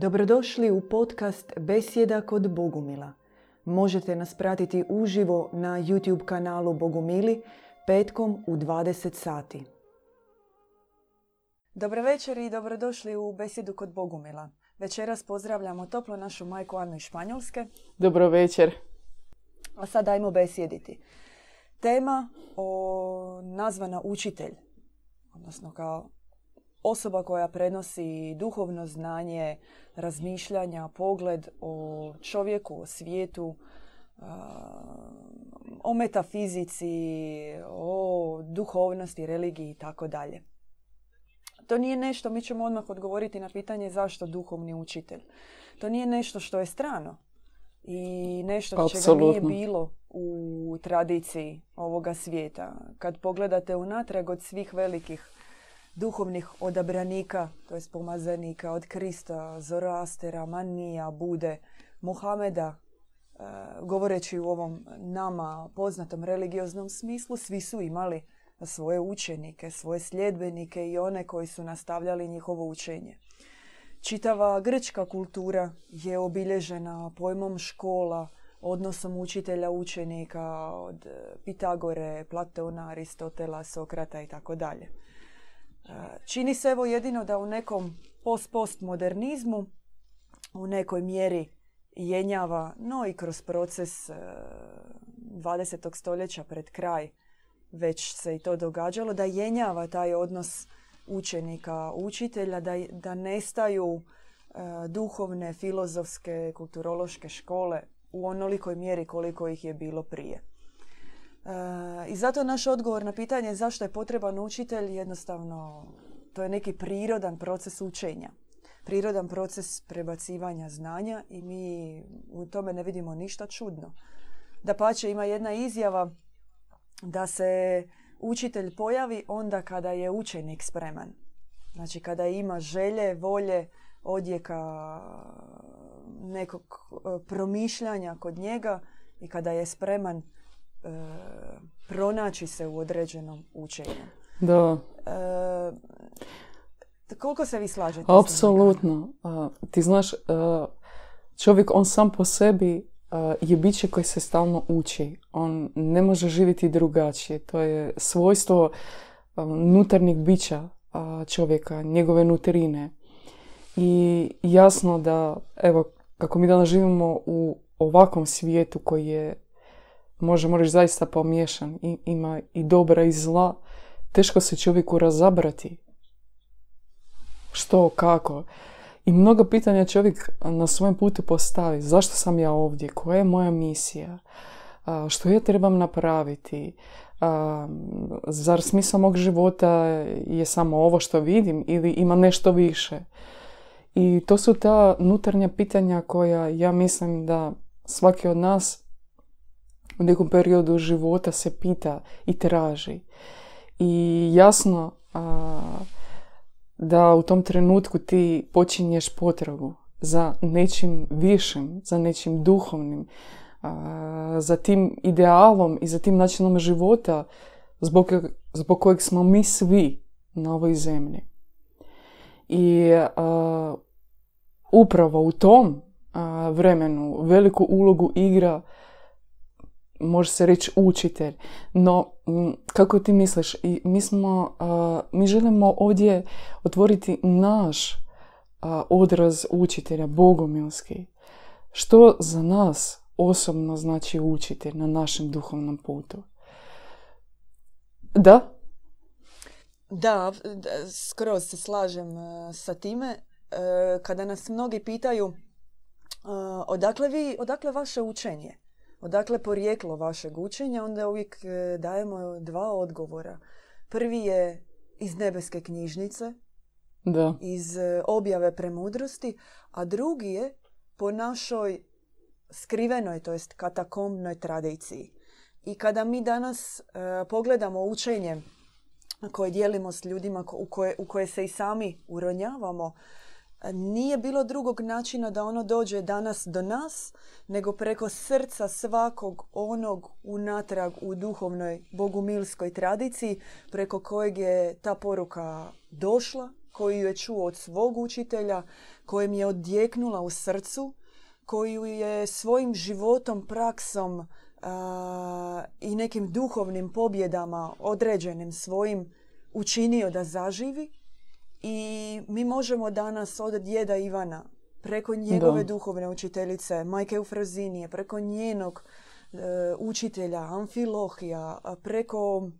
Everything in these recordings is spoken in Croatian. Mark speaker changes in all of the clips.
Speaker 1: Dobrodošli u podcast Besjeda kod Bogumila. Možete nas pratiti uživo na YouTube kanalu Bogumili petkom u 20 sati. Dobro večer i dobrodošli u Besjedu kod Bogumila. Večeras pozdravljamo toplo našu majku Anu iz Španjolske.
Speaker 2: Dobro večer.
Speaker 1: A sad ajmo besjediti. Tema o nazvana učitelj, odnosno kao osoba koja prenosi duhovno znanje, razmišljanja, pogled o čovjeku, o svijetu, o metafizici, o duhovnosti, religiji i tako dalje. To nije nešto, mi ćemo odmah odgovoriti na pitanje zašto duhovni učitelj. To nije nešto što je strano i nešto čega nije bilo u tradiciji ovoga svijeta. Kad pogledate unatrag od svih velikih duhovnih odabranika, to je pomazanika od Krista, Zoroastera, Manija, Bude, Muhameda, e, govoreći u ovom nama poznatom religioznom smislu, svi su imali svoje učenike, svoje sljedbenike i one koji su nastavljali njihovo učenje. Čitava grčka kultura je obilježena pojmom škola, odnosom učitelja učenika od Pitagore, Plateona, Aristotela, Sokrata i tako dalje. Čini se evo jedino da u nekom post-postmodernizmu u nekoj mjeri jenjava, no i kroz proces 20. stoljeća pred kraj već se i to događalo, da jenjava taj odnos učenika, učitelja, da, da nestaju duhovne, filozofske, kulturološke škole u onolikoj mjeri koliko ih je bilo prije. I zato naš odgovor na pitanje zašto je potreban učitelj jednostavno to je neki prirodan proces učenja. Prirodan proces prebacivanja znanja i mi u tome ne vidimo ništa čudno. Da pače ima jedna izjava da se učitelj pojavi onda kada je učenik spreman. Znači kada ima želje, volje, odjeka nekog e, promišljanja kod njega i kada je spreman E, pronaći se u određenom učenju.
Speaker 2: Da.
Speaker 1: E, koliko se vi slažete?
Speaker 2: Apsolutno. ti znaš, e, čovjek on sam po sebi je biće koji se stalno uči. On ne može živjeti drugačije. To je svojstvo nutarnjeg bića čovjeka, njegove nutrine. I jasno da, evo, kako mi danas živimo u ovakvom svijetu koji je možemo reći zaista pomiješan, I, ima i dobra i zla, teško se čovjeku razabrati. Što, kako. I mnogo pitanja čovjek na svojem putu postavi. Zašto sam ja ovdje? Koja je moja misija? što ja trebam napraviti? zar smisao mog života je samo ovo što vidim ili ima nešto više? I to su ta nutarnja pitanja koja ja mislim da svaki od nas u nekom periodu života se pita i traži. I jasno da u tom trenutku ti počinješ potragu za nečim višim, za nečim duhovnim, za tim idealom i za tim načinom života zbog, zbog kojeg smo mi svi na ovoj zemlji. I upravo u tom vremenu veliku ulogu igra može se reći učitelj. No, kako ti misliš, mi, smo, mi želimo ovdje otvoriti naš odraz učitelja, bogomilski. Što za nas osobno znači učitelj na našem duhovnom putu? Da?
Speaker 1: Da, skroz se slažem sa time. E, kada nas mnogi pitaju odakle, vi, odakle vaše učenje? Odakle porijeklo vašeg učenja, onda uvijek e, dajemo dva odgovora. Prvi je iz nebeske knjižnice,
Speaker 2: da.
Speaker 1: iz e, objave premudrosti, a drugi je po našoj skrivenoj, to jest katakombnoj tradiciji. I kada mi danas e, pogledamo učenje koje dijelimo s ljudima u koje, u koje se i sami uronjavamo, nije bilo drugog načina da ono dođe danas do nas, nego preko srca svakog onog unatrag u duhovnoj bogumilskoj tradiciji, preko kojeg je ta poruka došla, koju je čuo od svog učitelja, kojem je odjeknula u srcu, koju je svojim životom, praksom i nekim duhovnim pobjedama određenim svojim učinio da zaživi. I mi možemo danas od djeda Ivana, preko njegove duhovne učiteljice, majke Eufrazinije, preko njenog e, učitelja Amfilohija, preko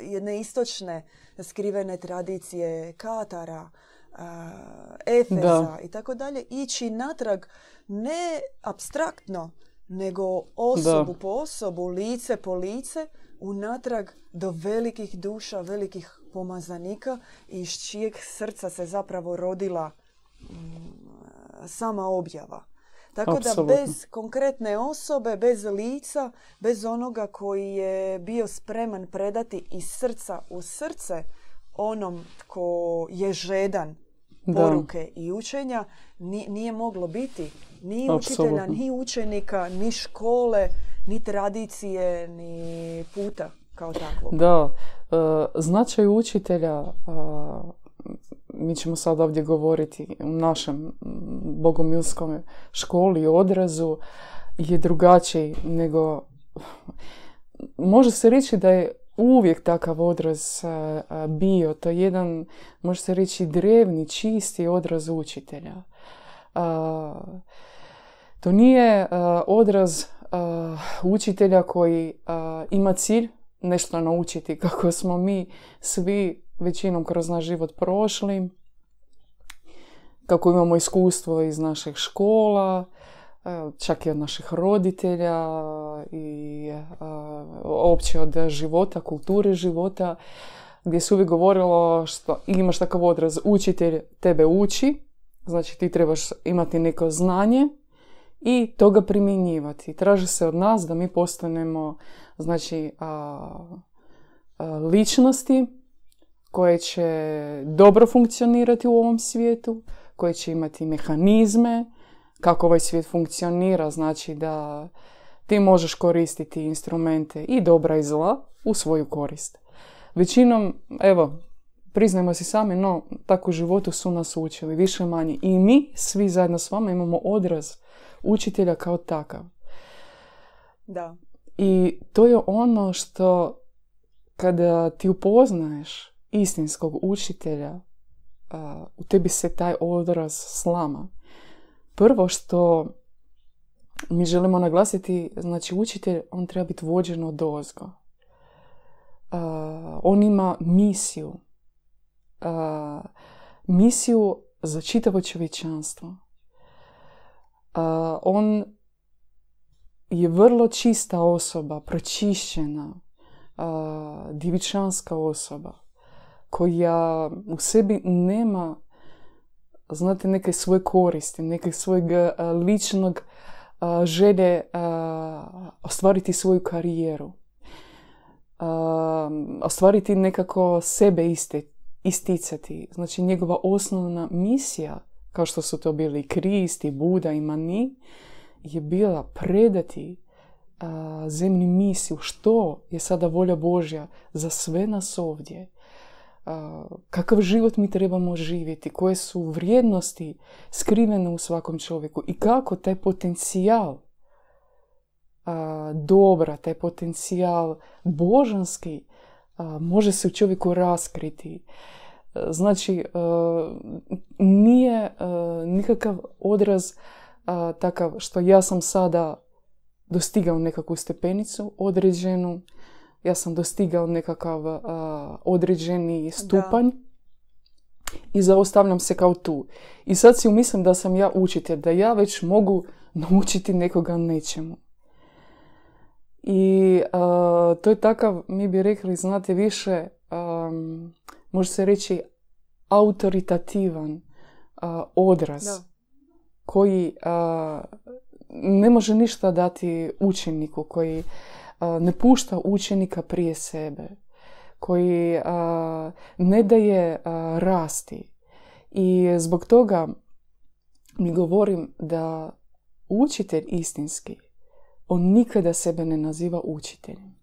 Speaker 1: jedne istočne skrivene tradicije Katara, Efeza i tako dalje, ići natrag ne abstraktno, nego osobu po osobu, lice po lice, unatrag do velikih duša, velikih pomazanika iz čijeg srca se zapravo rodila mm, sama objava. Tako da bez konkretne osobe, bez lica, bez onoga koji je bio spreman predati iz srca u srce onom tko je žedan poruke i učenja, nije moglo biti ni učitelja, ni učenika, ni škole, ni tradicije, ni puta kao takvog.
Speaker 2: Da, e, značaj učitelja mi ćemo sad ovdje govoriti u našem bogomilskom školi i odrazu je drugačiji nego može se reći da je uvijek takav odraz bio. To je jedan, može se reći, drevni, čisti odraz učitelja. To nije odraz učitelja koji ima cilj nešto naučiti kako smo mi svi većinom kroz naš život prošli, kako imamo iskustvo iz naših škola, e, čak i od naših roditelja i opće od života, kulture života, gdje se uvijek govorilo što imaš takav odraz, učitelj tebe uči, znači ti trebaš imati neko znanje i toga primjenjivati. Traži se od nas da mi postanemo znači, ličnosti koje će dobro funkcionirati u ovom svijetu, koje će imati mehanizme, kako ovaj svijet funkcionira, znači da ti možeš koristiti instrumente i dobra i zla u svoju korist. Većinom, evo, priznajmo si sami, no, tako u životu su nas učili, više manje. I mi, svi zajedno s vama, imamo odraz učitelja kao takav.
Speaker 1: Da.
Speaker 2: I to je ono što kada ti upoznaješ istinskog učitelja, u tebi se taj odraz slama. Prvo što mi želimo naglasiti, znači učitelj, on treba biti vođen od ozgo. on ima misiju. misiju za čitavo čovječanstvo. On je vrlo čista osoba, pročišćena, divičanska osoba koja u sebi nema znate, neke svoje koristi, neke svojeg ličnog želje ostvariti svoju karijeru. Ostvariti nekako sebe iste, isticati. Znači njegova osnovna misija, kao što su to bili Kristi, Buda i Mani, je bila predati zemlji misiju. Što je sada volja Božja za sve nas ovdje? Kakav život mi trebamo živjeti, koje su vrijednosti skrivene u svakom čovjeku? I kako taj potencijal dobra, taj potencijal božanski može se u čovjeku raskriti. Znači, nije nikakav odraz takav što ja sam sada dostigao nekakvu stepenicu određenu, ja sam dostigao nekakav određeni stupanj i zaustavljam se kao tu. I sad si umislim da sam ja učitelj, da ja već mogu naučiti nekoga nečemu. I to je takav, mi bi rekli, znate, više, može se reći, autoritativan odraz koji ne može ništa dati učeniku koji ne pušta učenika prije sebe, koji ne daje rasti. I zbog toga mi govorim da učitelj istinski, on nikada sebe ne naziva učiteljem.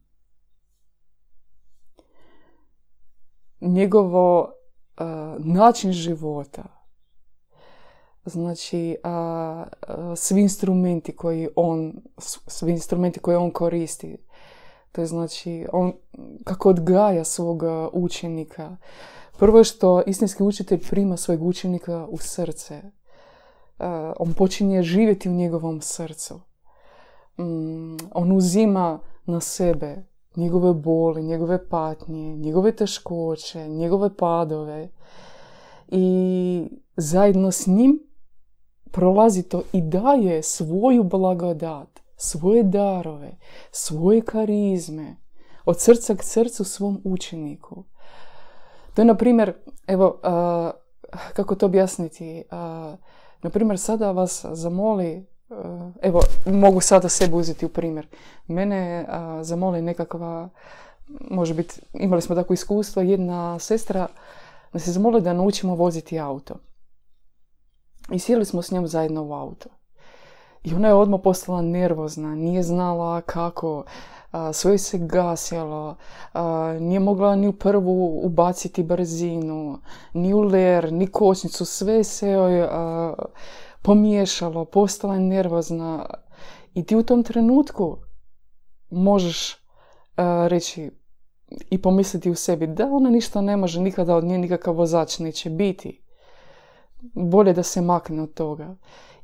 Speaker 2: Njegovo način života, znači svi instrumenti koji on, svi instrumenti koje on koristi, to je znači on kako odgaja svog učenika. Prvo je što istinski učitelj prima svojeg učenika u srce. On počinje živjeti u njegovom srcu. Mm, on uzima na sebe njegove boli, njegove patnje, njegove teškoće, njegove padove i zajedno s njim prolazi to i daje svoju blagodat, svoje darove, svoje karizme od srca k srcu svom učeniku. To je, na primjer, evo, kako to objasniti, na primjer, sada vas zamoli evo, mogu sada sebe uzeti u primjer. Mene zamoli nekakva, može biti, imali smo tako iskustvo, jedna sestra nas se zamoli da naučimo voziti auto. I sjeli smo s njom zajedno u auto. I ona je odmah postala nervozna, nije znala kako, sve se gasilo, nije mogla ni u prvu ubaciti brzinu, ni u ler, ni kočnicu, sve se joj pomiješalo, postala nervozna i ti u tom trenutku možeš uh, reći i pomisliti u sebi da ona ništa ne može, nikada od nje nikakav vozač neće biti. Bolje da se makne od toga.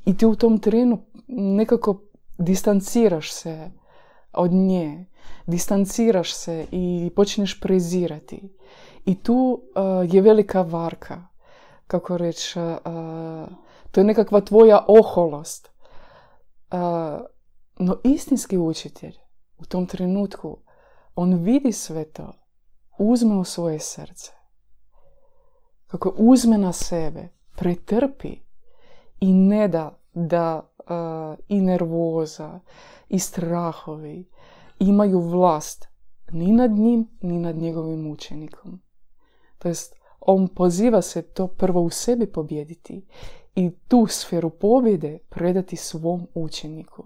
Speaker 2: I ti u tom trenu nekako distanciraš se od nje, distanciraš se i počneš prezirati. I tu uh, je velika varka, kako reći, uh, to je nekakva tvoja oholost. no istinski učitelj u tom trenutku, on vidi sve to, uzme u svoje srce. Kako uzme na sebe, pretrpi i ne da da i nervoza i strahovi imaju vlast ni nad njim, ni nad njegovim učenikom. To jest, on poziva se to prvo u sebi pobjediti i tu sferu pobjede predati svom učeniku.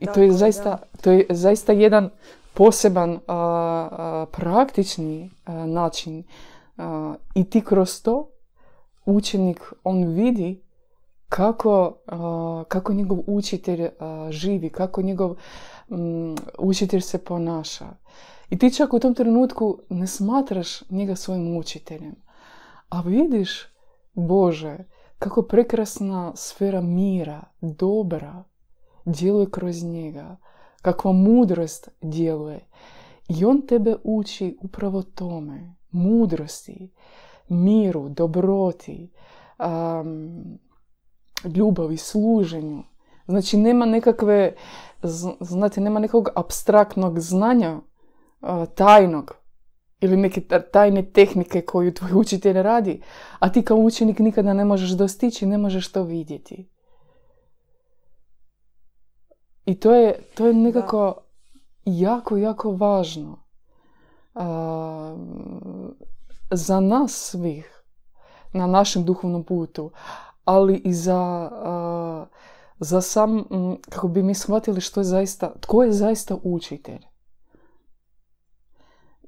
Speaker 2: I to je, zaista, to je zaista jedan poseban praktični način i ti kroz to učenik on vidi kako, kako njegov učitelj živi, kako njegov učitelj se ponaša. I ti čak u tom trenutku ne smatraš njega svojim učiteljem, a vidiš, Bože, kako prekrasna sfera mira, dobra, djeluje kroz njega, kakva mudrost djeluje. I on tebe uči upravo tome, mudrosti, miru, dobroti, um, ljubavi, služenju. Znači nema nekakve, znate, nema nekog abstraktnog znanja tajnog ili neke tajne tehnike koju tvoj učitelj radi, a ti kao učenik nikada ne možeš dostići, ne možeš to vidjeti. I to je, to je nekako jako, jako važno za nas svih na našem duhovnom putu, ali i za, za sam, kako bi mi shvatili što je zaista, tko je zaista učitelj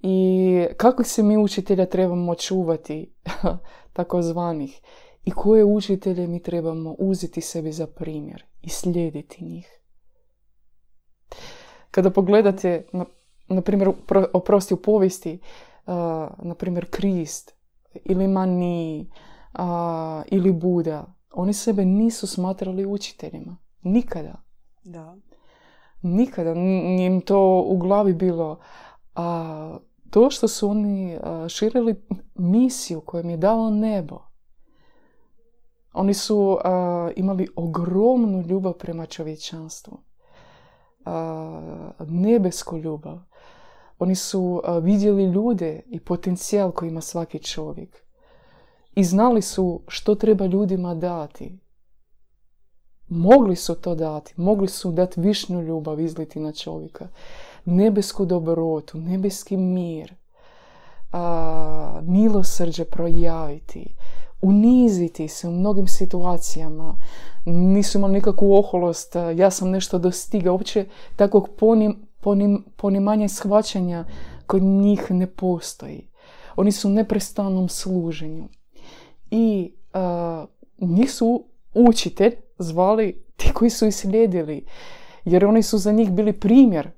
Speaker 2: i kako se mi učitelja trebamo čuvati, takozvanih, i koje učitelje mi trebamo uzeti sebi za primjer i slijediti njih. Kada pogledate, na, na primjer, oprosti u povijesti, na primjer, Krist ili Mani ili Buda, oni sebe nisu smatrali učiteljima. Nikada.
Speaker 1: Da.
Speaker 2: Nikada. Nije im to u glavi bilo. A to što su oni širili misiju koju im je dalo nebo. Oni su imali ogromnu ljubav prema čovječanstvu. Nebesku ljubav. Oni su vidjeli ljude i potencijal koji ima svaki čovjek. I znali su što treba ljudima dati. Mogli su to dati. Mogli su dati višnju ljubav izliti na čovjeka nebesku dobrotu, nebeski mir, a, milosrđe projaviti, uniziti se u mnogim situacijama, nisu imali nikakvu oholost, ja sam nešto dostigao, uopće takvog ponim, ponim, ponimanja i shvaćanja kod njih ne postoji. Oni su u neprestanom služenju. I uh, njih su učitelj zvali ti koji su ih slijedili. Jer oni su za njih bili primjer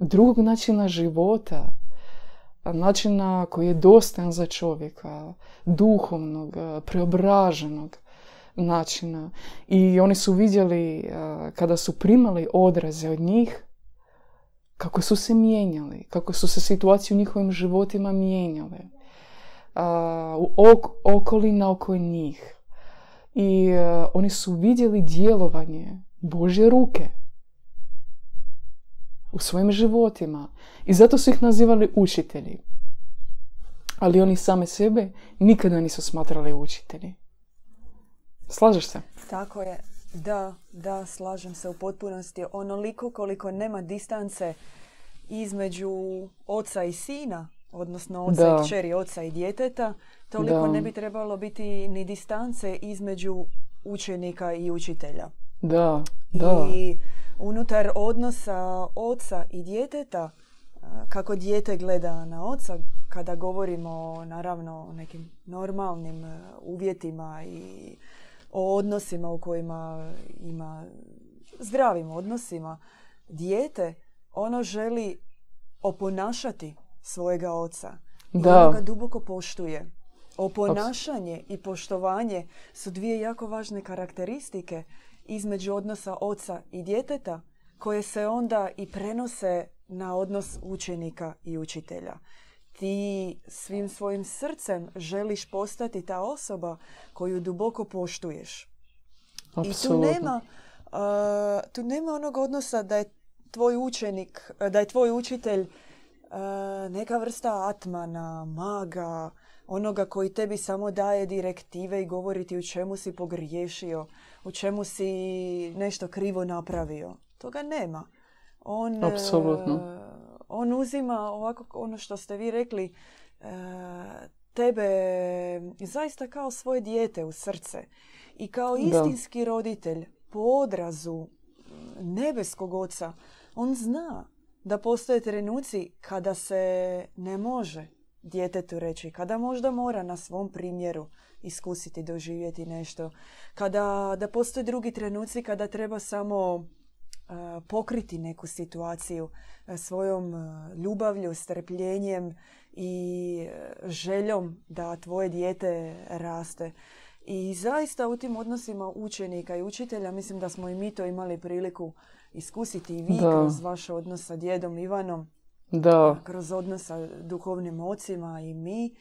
Speaker 2: drugog načina života, načina koji je dostojan za čovjeka, duhovnog, preobraženog načina. I oni su vidjeli kada su primali odraze od njih, kako su se mijenjali, kako su se situacije u njihovim životima mijenjale. U okolina oko njih. I oni su vidjeli djelovanje Božje ruke u svojim životima. I zato su ih nazivali učitelji. Ali oni same sebe nikada nisu smatrali učitelji. Slažeš se?
Speaker 1: Tako je. Da, da, slažem se u potpunosti. Onoliko koliko nema distance između oca i sina, odnosno oca i kćeri, oca i djeteta, toliko ne bi trebalo biti ni distance između učenika i učitelja.
Speaker 2: Da, da.
Speaker 1: I unutar odnosa oca i djeteta, kako dijete gleda na oca, kada govorimo naravno o nekim normalnim e, uvjetima i o odnosima u kojima ima zdravim odnosima, dijete ono želi oponašati svojega oca. I da. ga duboko poštuje. Oponašanje i poštovanje su dvije jako važne karakteristike između odnosa oca i djeteta koje se onda i prenose na odnos učenika i učitelja. Ti svim svojim srcem želiš postati ta osoba koju duboko poštuješ. I tu nema, uh, tu nema onog odnosa da je tvoj učenik, da je tvoj učitelj uh, neka vrsta atmana, maga, onoga koji tebi samo daje direktive i govori ti u čemu si pogriješio, u čemu si nešto krivo napravio. Toga nema. On,
Speaker 2: Apsolutno.
Speaker 1: E, on uzima ovako ono što ste vi rekli, e, tebe zaista kao svoje dijete u srce. I kao istinski roditelj po odrazu nebeskog oca, on zna da postoje trenuci kada se ne može djetetu reći, kada možda mora na svom primjeru iskusiti, doživjeti nešto. Kada, da postoje drugi trenuci kada treba samo pokriti neku situaciju svojom ljubavlju, strpljenjem i e, željom da tvoje dijete raste. I zaista u tim odnosima učenika i učitelja mislim da smo i mi to imali priliku iskusiti i vi kroz vaš odnos sa djedom Ivanom,
Speaker 2: da.
Speaker 1: kroz odnos sa duhovnim ocima i mi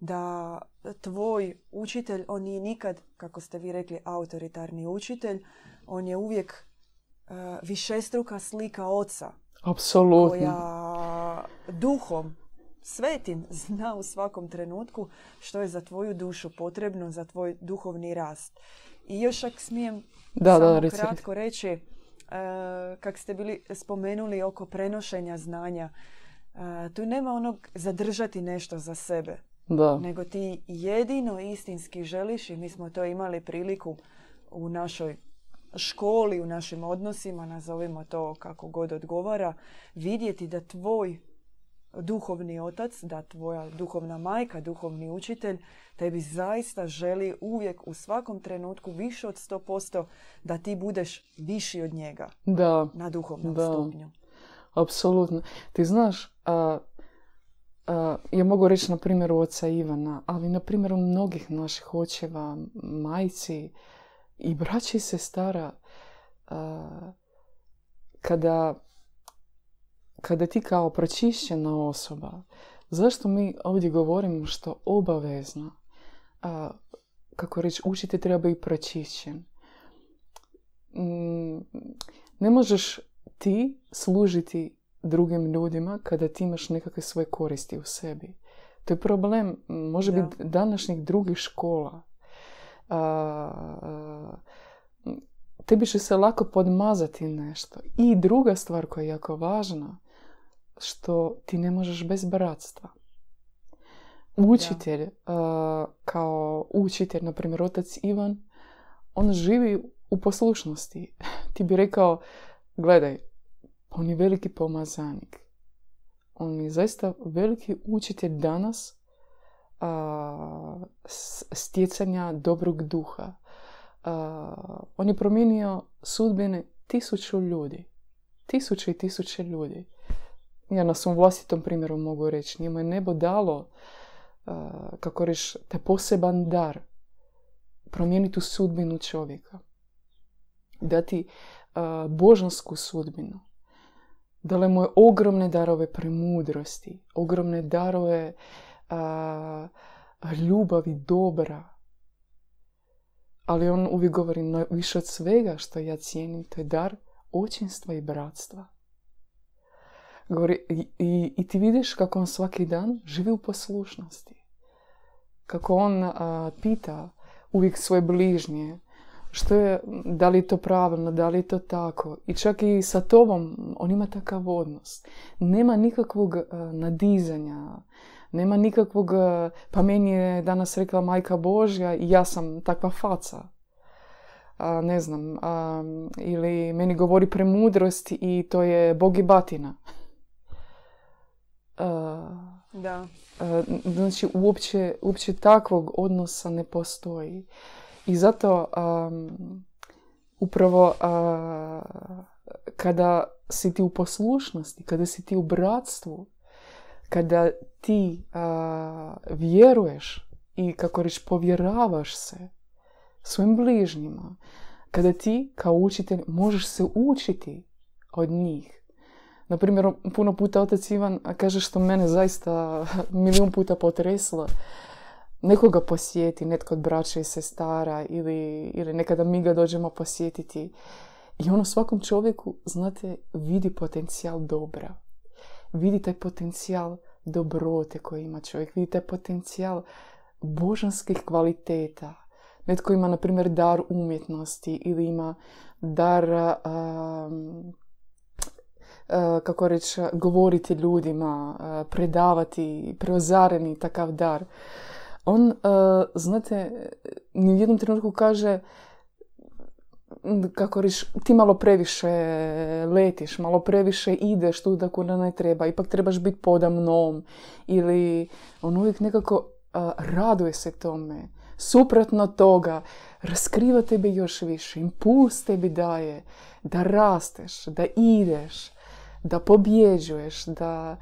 Speaker 1: da tvoj učitelj, on nije nikad, kako ste vi rekli, autoritarni učitelj, on je uvijek uh, višestruka slika oca.
Speaker 2: Apsolutno.
Speaker 1: Koja duhom, svetim, zna u svakom trenutku što je za tvoju dušu potrebno, za tvoj duhovni rast. I još ak smijem da, samo da, kratko reći, uh, kak ste bili spomenuli oko prenošenja znanja, uh, tu nema onog zadržati nešto za sebe
Speaker 2: da.
Speaker 1: nego ti jedino istinski želiš i mi smo to imali priliku u našoj školi, u našim odnosima, nazovimo to kako god odgovara, vidjeti da tvoj duhovni otac, da tvoja duhovna majka, duhovni učitelj, tebi zaista želi uvijek u svakom trenutku više od 100% da ti budeš viši od njega
Speaker 2: da.
Speaker 1: na duhovnom da. stupnju.
Speaker 2: Apsolutno. Ti znaš, ja mogu reći na primjeru oca Ivana, ali na primjeru mnogih naših očeva, majci i braća i sestara, kada, kada ti kao pročišćena osoba, zašto mi ovdje govorimo što obavezno, kako reći, učite treba i pročišćen. Mm, ne možeš ti služiti drugim ljudima kada ti imaš nekakve svoje koristi u sebi. To je problem, može biti današnjih drugih škola. A, tebi će se lako podmazati nešto. I druga stvar koja je jako važna, što ti ne možeš bez bratstva. Učitelj, kao učitelj, na primjer otac Ivan, on živi u poslušnosti. Ti bi rekao, gledaj, on je veliki pomazanik. on je zaista veliki učitelj danas a, stjecanja dobrog duha. on je promijenio sudbine tisuću ljudi. Tisuće i tisuće ljudi. Ja na svom vlastitom primjeru mogu reći. Njemu je nebo dalo, kako reći, taj poseban dar. Promijeniti sudbinu čovjeka. Dati božansku sudbinu. Dale mu je ogromne darove premudrosti, ogromne darove a, ljubavi, dobra. Ali on uvijek govori no, više od svega što ja cijenim, to je dar očinstva i bratstva. Govori, i, i, ti vidiš kako on svaki dan živi u poslušnosti. Kako on pita uvijek svoje bližnje, što je, da li je to pravilno, da li je to tako. I čak i sa tobom on ima takav odnos. Nema nikakvog nadizanja, nema nikakvog, pa meni je danas rekla majka Božja i ja sam takva faca. A, ne znam, ili meni govori premudrost i to je Bog i batina.
Speaker 1: da.
Speaker 2: znači, uopće, uopće takvog odnosa ne postoji. I zato upravo kada si ti u poslušnosti, kada si ti u bratstvu, kada ti vjeruješ i kako reći povjeravaš se svojim bližnjima, kada ti kao učitelj možeš se učiti od njih. Naprimjer, puno puta otac Ivan kaže što mene zaista milijun puta potreslo nekoga posjeti, netko od braća i sestara ili, ili nekada mi ga dođemo posjetiti. I ono svakom čovjeku, znate, vidi potencijal dobra. Vidi taj potencijal dobrote koji ima čovjek. Vidi taj potencijal božanskih kvaliteta. Netko ima, na primjer, dar umjetnosti ili ima dar, kako reći, govoriti ljudima, predavati, preozareni takav dar on, uh, znate, u jednom trenutku kaže kako reći, ti malo previše letiš, malo previše ideš tu da kuda ne treba, ipak trebaš biti poda mnom. Ili on uvijek nekako uh, raduje se tome. Suprotno toga, raskriva tebe još više, impuls tebi daje da rasteš, da ideš, da pobjeđuješ, da...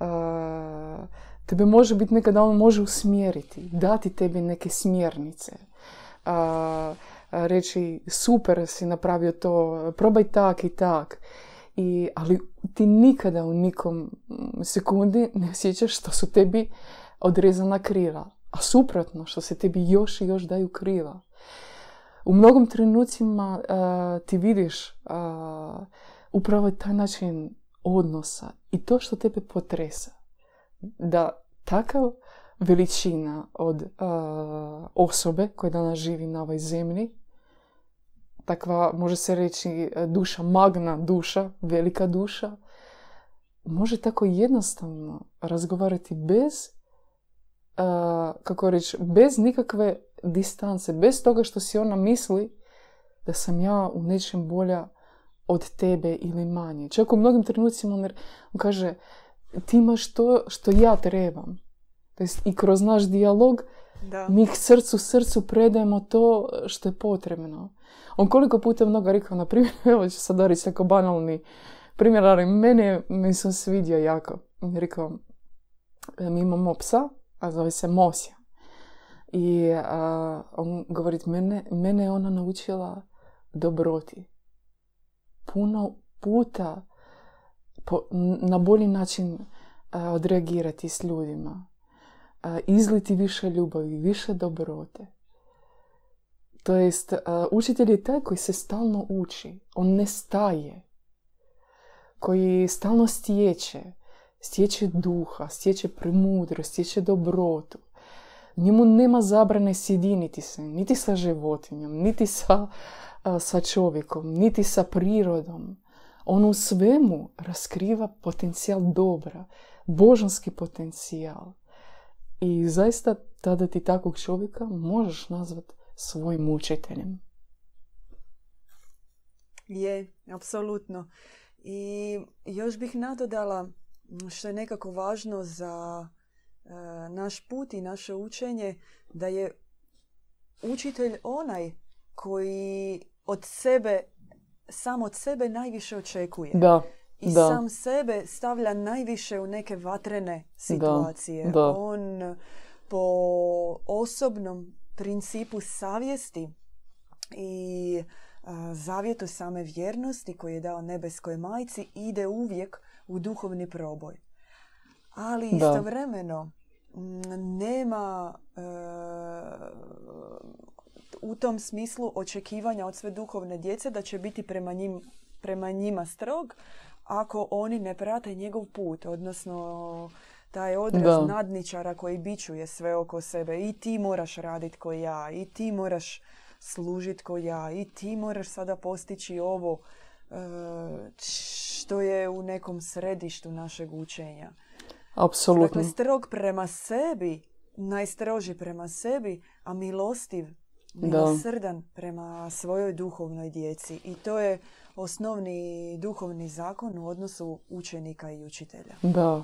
Speaker 2: Uh, Tebe može biti nekada on može usmjeriti, dati tebi neke smjernice. A, reći super si napravio to, probaj tak i tak. I, ali ti nikada u nikom sekundi ne osjećaš što su tebi odrezana krila. A suprotno, što se tebi još i još daju krila. U mnogim trenucima ti vidiš upravo taj način odnosa i to što tebe potresa da takav veličina od osobe koja danas živi na ovoj zemlji, takva, može se reći, duša, magna duša, velika duša, može tako jednostavno razgovarati bez, kako reći, bez nikakve distance, bez toga što si ona misli da sam ja u nečem bolja od tebe ili manje. Čak u mnogim trenucima on kaže, ti imaš to što ja trebam. To jest i kroz naš dijalog da. mi srcu srcu predajemo to što je potrebno. On koliko puta mnogo rekao, na primjer, evo ću sad reći tako banalni primjer, ali mene mi se svidio jako. On je rekao, mi imamo psa, a zove se Mosja. I on govori, mene, mene je ona naučila dobroti. Puno puta po, na bolji način odreagirati s ljudima. izliti više ljubavi, više dobrote. To jest, učitelj je taj koji se stalno uči. On ne staje. Koji stalno stječe. Stječe duha, stječe premudrost, stječe dobrotu. Njemu nema zabrane sjediniti se, niti sa životinjom, niti sa, sa čovjekom, niti sa prirodom. On u svemu raskriva potencijal dobra, božanski potencijal. I zaista tada ti takvog čovjeka možeš nazvati svojim učiteljem.
Speaker 1: Je, apsolutno. I još bih nadodala što je nekako važno za naš put i naše učenje, da je učitelj onaj koji od sebe, sam od sebe najviše očekuje.
Speaker 2: Da.
Speaker 1: I sam sebe stavlja najviše u neke vatrene situacije. On po osobnom principu savjesti i zavjetu same vjernosti koji je dao nebeskoj majci ide uvijek u duhovni proboj. Ali istovremeno nema e, u tom smislu očekivanja od sve duhovne djece da će biti prema, njim, prema njima strog ako oni ne prate njegov put, odnosno taj odraz nadničara koji bičuje sve oko sebe. I ti moraš raditi ko ja, i ti moraš služiti ko ja, i ti moraš sada postići ovo e, što je u nekom središtu našeg učenja.
Speaker 2: Apsolutno. Dakle,
Speaker 1: strog prema sebi, najstroži prema sebi, a milostiv, milosrdan prema svojoj duhovnoj djeci. I to je osnovni duhovni zakon u odnosu učenika i učitelja.
Speaker 2: Da.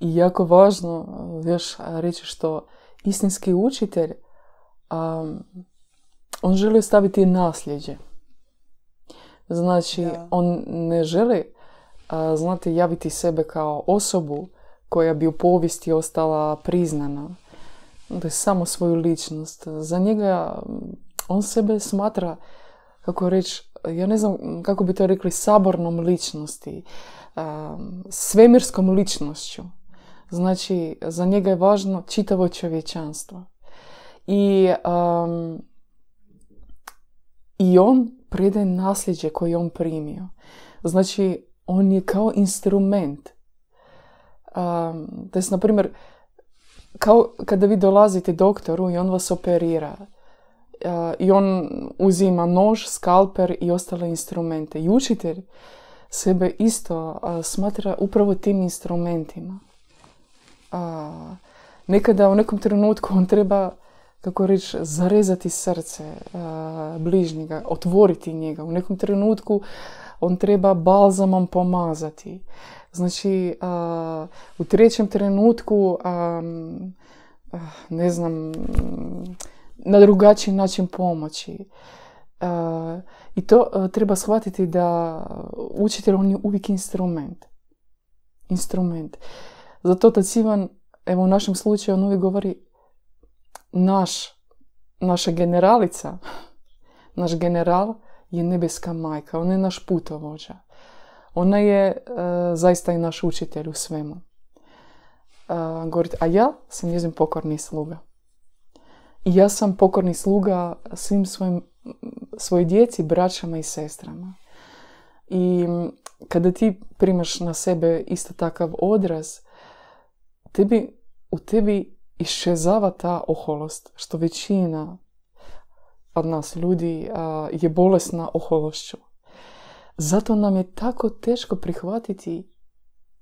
Speaker 2: I jako važno još reći što istinski učitelj um, on želi staviti nasljeđe. Znači, on ne želi znati javiti sebe kao osobu koja bi u povijesti ostala priznana. Da je samo svoju ličnost. Za njega on sebe smatra, kako reći, ja ne znam kako bi to rekli, sabornom ličnosti, svemirskom ličnošću. Znači, za njega je važno čitavo čovječanstvo. I, I on predaje nasljeđe koje je on primio. Znači, on je kao instrument. Um, to na primjer, kao kada vi dolazite doktoru i on vas operira i on uzima nož, skalper i ostale instrumente. I učitelj sebe isto smatra upravo tim instrumentima. nekada u nekom trenutku on treba kako reći, zarezati srce bližnjega, otvoriti njega. U nekom trenutku on treba balzamom pomazati. Znači, u trećem trenutku, ne znam, na drugačiji način pomoći. I to treba shvatiti da učitelj on je uvijek instrument. Instrument. Zato tad Sivan, evo u našem slučaju, on uvijek govori naš, naša generalica, naš general je nebeska majka, ona je naš putovođa. Ona je e, zaista i naš učitelj u svemu. Uh, a ja sam njezin pokorni sluga. I ja sam pokorni sluga svim svojim, svoj djeci, braćama i sestrama. I kada ti primaš na sebe isto takav odraz, tebi, u tebi iščezava ta oholost, što većina od nas ljudi je bolesna ohološću. Zato nam je tako teško prihvatiti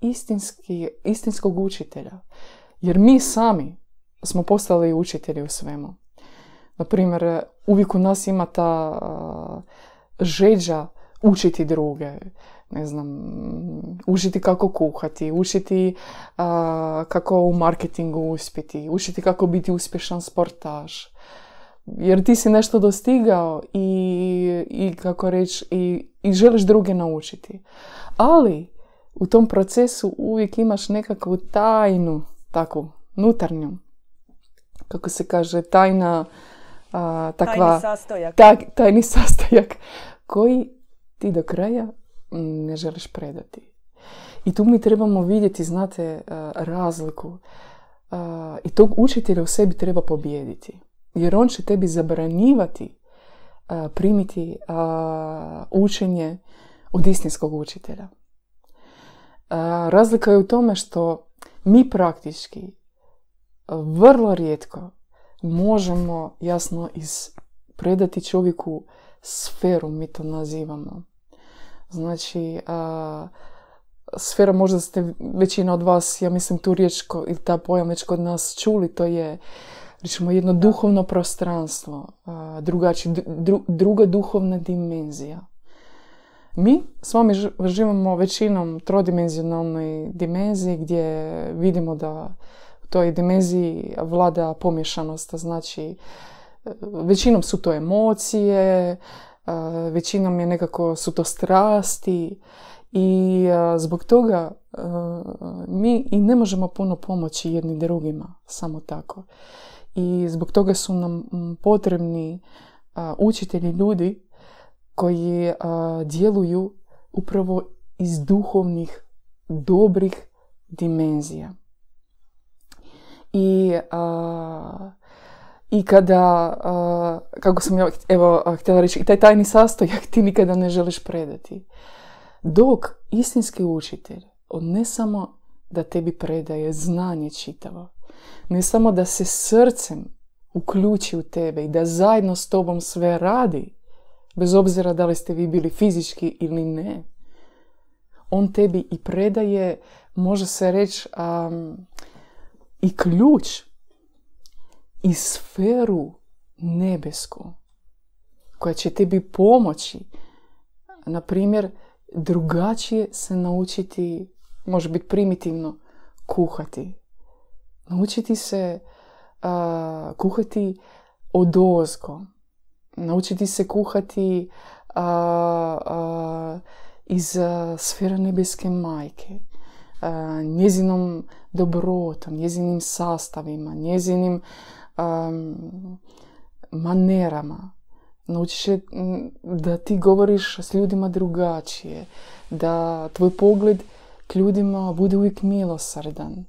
Speaker 2: istinski, istinskog učitelja. Jer mi sami smo postali učitelji u svemu. Naprimjer, uvijek u nas ima ta žeđa učiti druge. Ne znam, učiti kako kuhati, učiti kako u marketingu uspjeti, učiti kako biti uspješan sportaš jer ti si nešto dostigao i, i kako reći, i, i želiš druge naučiti. Ali u tom procesu uvijek imaš nekakvu tajnu, takvu, nutarnju, kako se kaže, tajna, a, takva...
Speaker 1: Tajni sastojak.
Speaker 2: tajni sastojak koji ti do kraja ne želiš predati. I tu mi trebamo vidjeti, znate, razliku. I tog učitelja u sebi treba pobijediti jer on će tebi zabranjivati primiti učenje od istinskog učitelja. razlika je u tome što mi praktički vrlo rijetko možemo jasno iz predati čovjeku sferu, mi to nazivamo. Znači, sfera možda ste većina od vas, ja mislim tu riječ ili ta pojam već kod nas čuli, to je Pričamo jedno duhovno prostranstvo, drugači, druga duhovna dimenzija. Mi s vami živimo većinom trodimenzionalnoj dimenziji gdje vidimo da u toj dimenziji vlada pomješanost, znači većinom su to emocije, većinom je nekako su to strasti i zbog toga mi i ne možemo puno pomoći jedni drugima, samo tako. I zbog toga su nam potrebni učitelji ljudi koji djeluju upravo iz duhovnih, dobrih dimenzija. I, i kada, kako sam ja evo, htjela reći, taj tajni sastojak ti nikada ne želiš predati. Dok istinski učitelj, on ne samo da tebi predaje znanje čitavo, ne samo da se srcem uključi u tebe i da zajedno s tobom sve radi, bez obzira da li ste vi bili fizički ili ne. On tebi i predaje, može se reći, i ključ i sferu nebesku koja će tebi pomoći, na primjer, drugačije se naučiti, može biti primitivno, kuhati. Naučiti se uh, kuhati odozgo. Naučiti se kuhati uh, iz sfera nebeske majke. Njezinom dobrotom, njezinim sastavima, njezinim um, manerama. Naučiš da ti govoriš s ljudima drugačije, da tvoj pogled k ljudima bude uvijek milosrdan,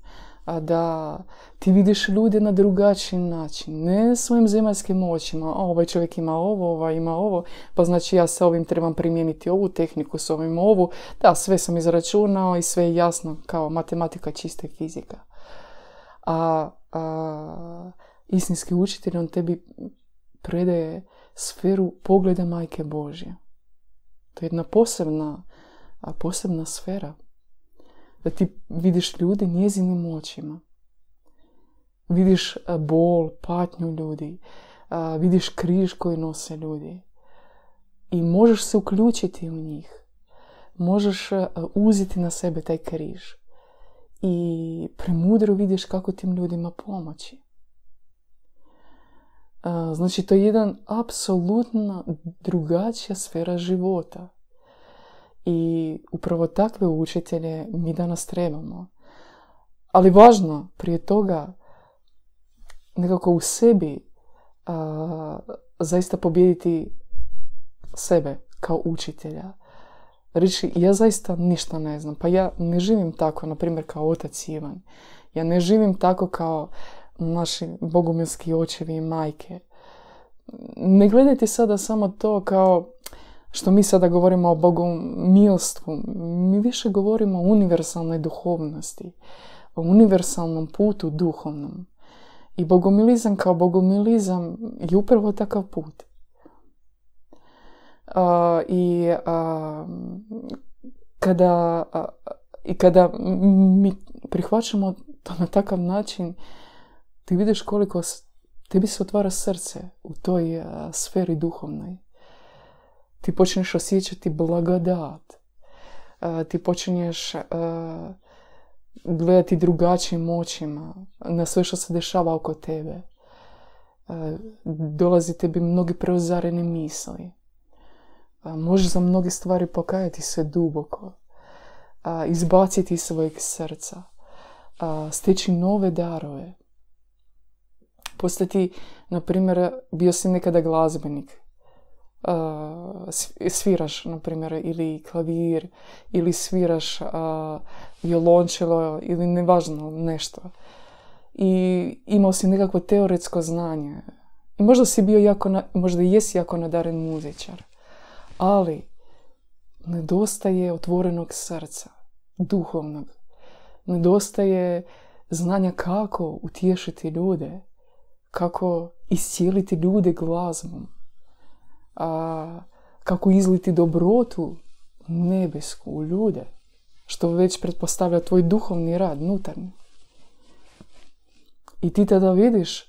Speaker 2: da ti vidiš ljude na drugačiji način, ne svojim zemaljskim očima, o, ovaj čovjek ima ovo, ovaj ima ovo, pa znači ja sa ovim trebam primijeniti ovu tehniku, s ovim ovu, da, sve sam izračunao i sve je jasno kao matematika čista fizika. A, a istinski učitelj, on tebi predaje sferu pogleda majke Božje. To je jedna posebna, posebna sfera da ti vidiš ljude njezinim očima. Vidiš bol, patnju ljudi, vidiš križ koji nose ljudi. I možeš se uključiti u njih. Možeš uzeti na sebe taj križ. I premudro vidiš kako tim ljudima pomoći. Znači, to je jedan apsolutno drugačija sfera života. I upravo takve učitelje mi danas trebamo. Ali važno prije toga nekako u sebi a, zaista pobijediti sebe kao učitelja. Reći, ja zaista ništa ne znam. Pa ja ne živim tako, na primjer, kao otac Ivan. Ja ne živim tako kao naši bogumilski očevi i majke. Ne gledajte sada samo to kao što mi sada govorimo o bogomilstvu, mi više govorimo o univerzalnoj duhovnosti, o univerzalnom putu duhovnom. I bogomilizam kao bogomilizam je upravo takav put. I kada, i kada mi prihvaćamo to na takav način, ti vidiš koliko tebi se otvara srce u toj sferi duhovnoj ti počneš osjećati blagodat. Ti počinješ gledati drugačijim očima na sve što se dešava oko tebe. Dolazi tebi mnogi preozarene misli. Možeš za mnoge stvari pokajati se duboko. Izbaciti iz svojeg srca. Steći nove darove. Postati, na primjer, bio si nekada glazbenik sviraš, na primjer, ili klavir, ili sviraš uh, violončelo, ili nevažno nešto. I imao si nekakvo teoretsko znanje. I možda si bio jako, na, možda jesi jako nadaren muzičar. Ali, nedostaje otvorenog srca, duhovnog. Nedostaje znanja kako utješiti ljude, kako iscijeliti ljude glazbom a, kako izliti dobrotu nebesku u ljude, što već pretpostavlja tvoj duhovni rad, nutarnji. I ti tada vidiš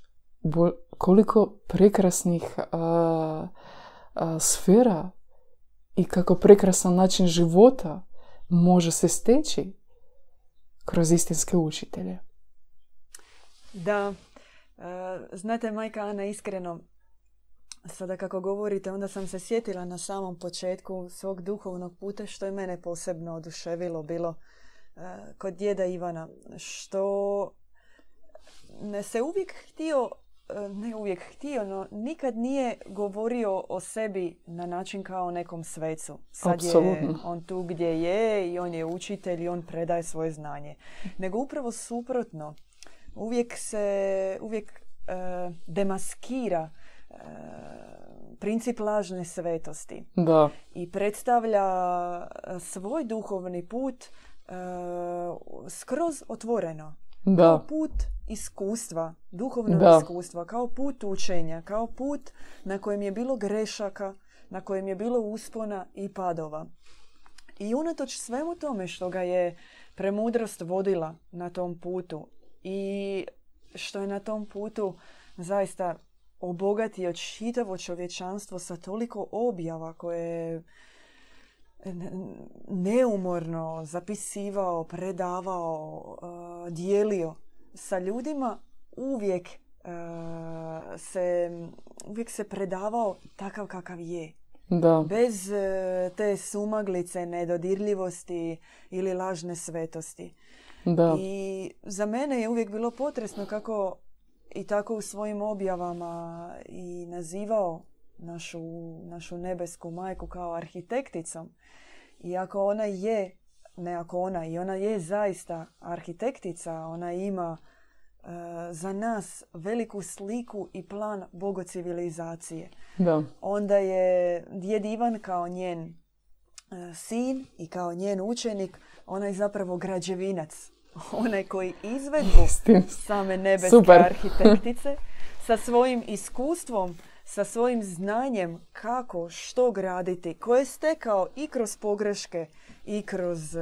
Speaker 2: koliko prekrasnih a, sfera i kako prekrasan način života može se steći kroz istinske učitelje.
Speaker 1: Da, e, znate majka Ana iskreno, sada kako govorite, onda sam se sjetila na samom početku svog duhovnog puta što je mene posebno oduševilo bilo e, kod djeda Ivana, što ne se uvijek htio E, ne uvijek htio, no nikad nije govorio o sebi na način kao o nekom svecu. Sad je on tu gdje je i on je učitelj i on predaje svoje znanje. Nego upravo suprotno. Uvijek se, uvijek e, demaskira princip lažne svetosti.
Speaker 2: Da.
Speaker 1: I predstavlja svoj duhovni put skroz otvoreno.
Speaker 2: Da.
Speaker 1: Kao put iskustva, duhovnog iskustva, kao put učenja, kao put na kojem je bilo grešaka, na kojem je bilo uspona i padova. I unatoč svemu tome što ga je premudrost vodila na tom putu i što je na tom putu zaista obogatio čitavo čovječanstvo sa toliko objava koje je neumorno zapisivao, predavao, uh, dijelio sa ljudima, uvijek uh, se, uvijek se predavao takav kakav je.
Speaker 2: Da.
Speaker 1: Bez uh, te sumaglice, nedodirljivosti ili lažne svetosti.
Speaker 2: Da.
Speaker 1: I za mene je uvijek bilo potresno kako i tako u svojim objavama i nazivao našu, našu nebesku majku kao arhitekticom. I ako ona je, ne ako ona, i ona je zaista arhitektica, ona ima e, za nas veliku sliku i plan bogocivilizacije.
Speaker 2: Da.
Speaker 1: Onda je djed Ivan kao njen e, sin i kao njen učenik, onaj zapravo građevinac. Onaj koji izvedbu same nebeske Super. arhitektice sa svojim iskustvom sa svojim znanjem kako, što graditi, koje je stekao i kroz pogreške i kroz